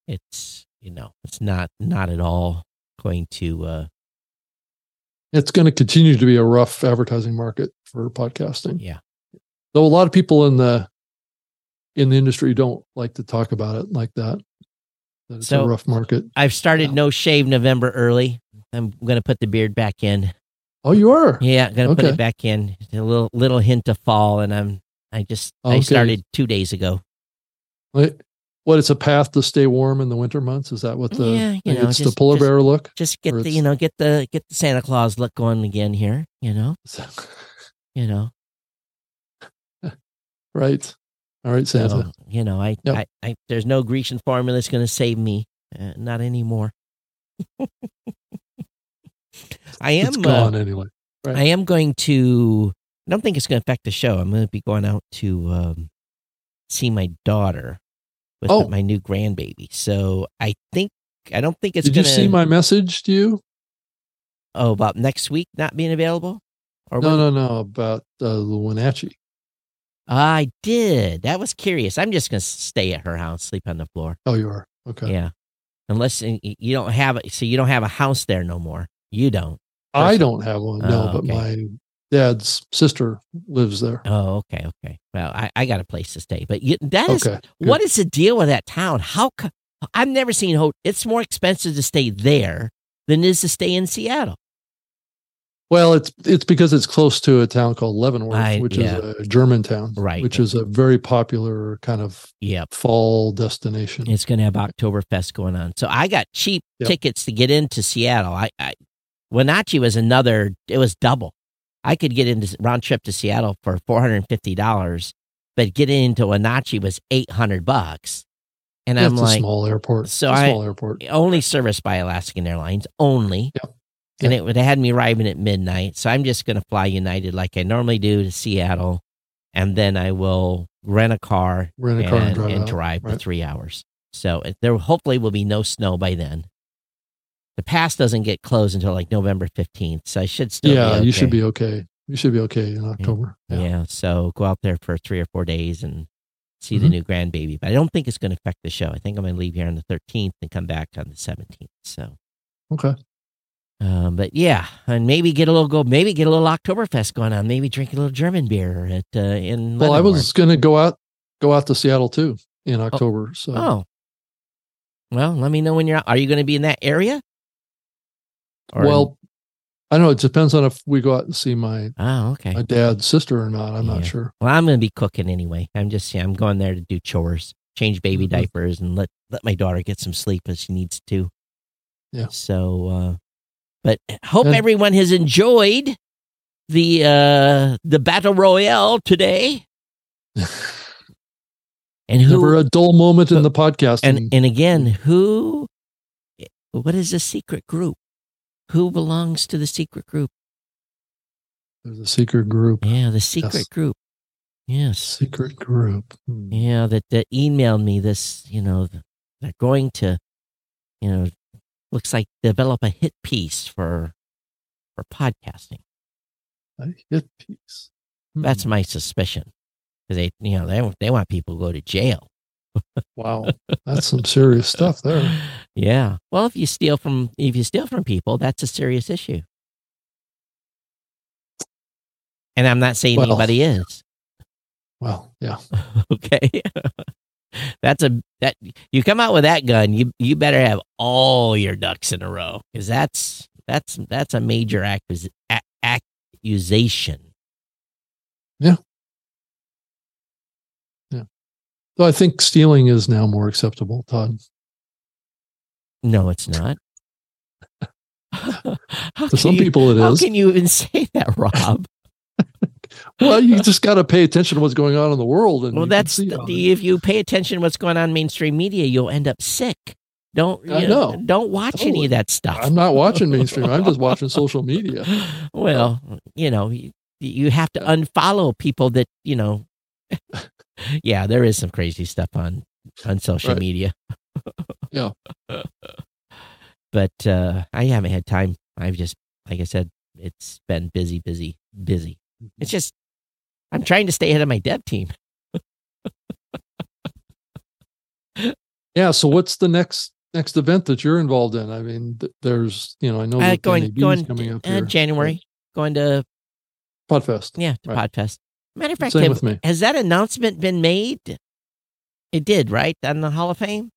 it's you know it's not not at all going to. Uh, It's going to continue to be a rough advertising market for podcasting. yeah, Though a lot of people in the in the industry don't like to talk about it like that. That it's So- a rough market. I've started no shave November early. I'm going to put the beard back in. Oh, you are. Yeah, I'm gonna put it back in. A little little hint of fall, and I'm I just I started two days ago. Like, What? It's a path to stay warm in the winter months. Is that what the? Yeah, you know, it's the polar just- bear look. Just get the you know get the get the Santa Claus look going again here. You know, you know. right. All right, Santa. So, you know, I, Yep. I I there's no Grecian formula that's going to save me. Uh, not anymore. I am. it's uh, gone anyway. I am going to. I don't think it's going to affect the show. I'm going to be going out to um, see my daughter with Oh. my new grandbaby. So I think I don't think it's Did gonna you see my message to you? oh about next week not being available? Or No, no, no. About uh, the Wenatchee. I did. That was curious. I'm just gonna stay at her house, sleep on the floor. Oh, you are. Okay. Yeah. Unless y- y- you don't have it, so you don't have a house there no more. You don't. I don't have one. No, Oh, but okay. my dad's sister lives there. Oh, okay, okay. Well, I, I got a place to stay, but you, that is okay, what is the deal with that town? How co- I've never seen ho It's more expensive to stay there than it is to stay in Seattle. Well, it's it's because it's close to a town called Leavenworth, I- which yeah. is a German town, Right. Which is a very popular kind of Yep. fall destination. It's going to have Oktoberfest going on. So I got cheap Yep. tickets to get into Seattle. I, I Wenatchee was another. It was double. I could get into round trip to Seattle for four hundred and fifty dollars, but getting into Wenatchee was eight hundred bucks. And Yeah, I'm it's like, a small airport. so It's a I- small airport. only serviced by Alaskan Airlines, only. Yep. And it would had me arriving at midnight. So I'm just going to fly United like I normally do to Seattle. And then I will rent a car Rent a car and drive out, drive the right. three hours. So it, there hopefully will be no snow by then. The pass doesn't get closed until like November 15th. So I should still Yeah, be you should be okay. You should be okay in October. Yeah. Yeah. So go out there for three or four days and see the Mhm. new grandbaby. But I don't think it's going to affect the show. I think I'm going to leave here on the 13th and come back on the 17th. So. Okay. Um, but yeah, and maybe get a little go, maybe get a little Oktoberfest going on. Maybe drink a little German beer at uh, in. Well, I was going to go out go out to Seattle too in October. So Oh, well, let me know when you're out. Are you going to be in that area? Or- well, I don't know. It depends on if we go out and see my oh, okay. my dad's sister or not. I'm Yeah. not sure. Well, I'm going to be cooking anyway. I'm just, yeah, I'm going there to do chores, change baby Mhm. diapers, and let let my daughter get some sleep as she needs to. Yeah. So, uh, but hope everyone has enjoyed the uh the battle royale today. And who Never a dull moment in the podcast. and and again, who what is a secret group? Who belongs to the secret group? There's a secret group. Yeah, the secret Yes. group. Yes. Secret group. Hmm. Yeah, that, that emailed me this, you know, they're going to, you know, looks like develop a hit piece for for podcasting. A hit piece. Hmm. That's my suspicion. Because they, you know, they they want people to go to jail. wow. That's some serious stuff there. Yeah. Well, if you steal from if you steal from people, that's a serious issue. And I'm not saying Well- anybody is. Well, yeah. Okay. that's a that you come out with that gun, you you better have all your ducks in a row because that's that's that's a major accus- a- accusation. Yeah. Yeah. So I think stealing is now more acceptable, Todd. No, it's not. How To some you- people it How is. can you even say that, Rob? Well, you just got to pay attention to what's going on in the world. And well, that's the, if you pay attention to what's going on in mainstream media, you'll end up sick. Don't I you know. Don't watch any of that stuff. I'm not watching mainstream. I'm just watching social media. well, you know, you, you have to unfollow people that you know. yeah, there is some crazy stuff on on social Right. media. Yeah. but uh, I haven't had time. I've just, like I said, it's been busy, busy, busy. It's just I'm trying to stay ahead of my dev team. Yeah. So what's the next next event that you're involved in? I mean, th- there's you know I know Uh, going going coming up uh. January, going to Podfest. yeah to Right. Podfest. Matter of fact, Same have- with me. has that announcement been made? It did, right? On the Hall of Fame.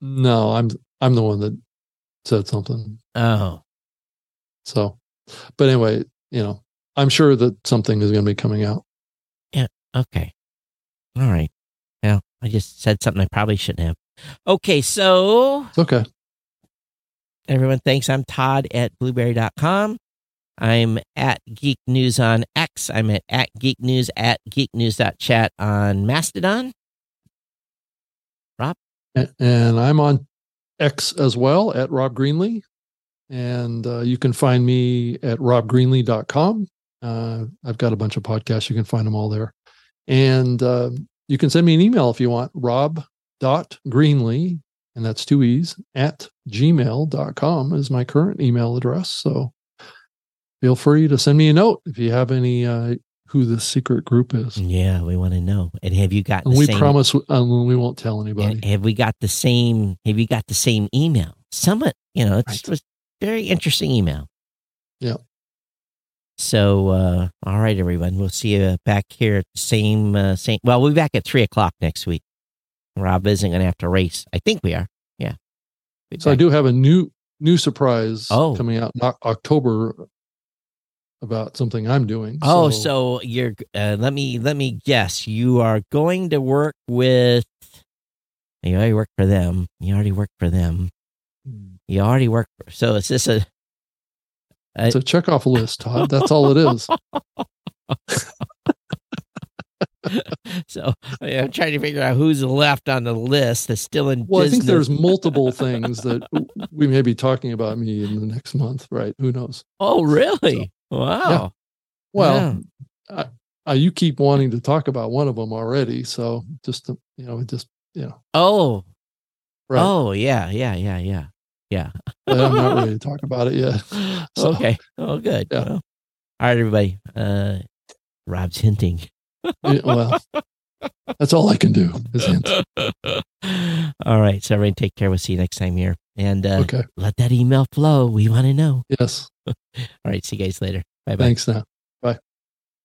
No, I'm I'm the one that said something. Oh, So, but anyway, you know, I'm sure that something is going to be coming out. Yeah. Okay, all right. Well, I just said something I probably shouldn't have. Okay, so It's okay. everyone thanks. I'm Todd at blubrry.com. I'm at Geek News on X. I'm at, at Geek News at geeknews.chat on Mastodon. A- And I'm on X as well at Rob Greenlee. And uh, you can find me at robgreenlee.com. Uh, I've got a bunch of podcasts. You can find them all there. And uh, you can send me an email if you want, rob.greenlee, and that's two E's, at gmail.com is my current email address. So feel free to send me a note if you have any uh, who the secret group is. Yeah, we want to know. And have you got we same? promise um, we won't tell anybody. and have we got the same? Have you got the same email? Somewhat, you know, it's Right. was very interesting email. Yeah. So, uh, all right, everyone, we'll see you back here at the same, uh, same. Well, we'll be back at three o'clock next week. Rob isn't going to have to race. I think we are. Yeah. Be So I do have a new new surprise Oh. coming out October about something I'm doing. Oh, so you're. Uh, let me let me guess. You are going to work with. You already work for them. You already work for them. You already work. For, so is this a? It's a check off list, Todd. That's all it is. So I'm trying to figure out who's left on the list that's still in Well, I think there's multiple things that we may be talking about me in the next month, right? Who knows? Oh, really? wow. Well, I, I, you keep wanting to talk about one of them already, so just to, you know, just you know, Oh. right? Oh, yeah, yeah, yeah, yeah, yeah. I'm not ready to talk about it yet. So- okay. Oh, good. Yeah. Well, all right, everybody. Uh, Rob's hinting. Yeah, well, that's all I can do is hint. all right. So, everybody, take care. We'll see you next time here. And uh, Okay. let that email flow. We want to know. Yes. All right. See you guys later. Bye bye. Thanks now.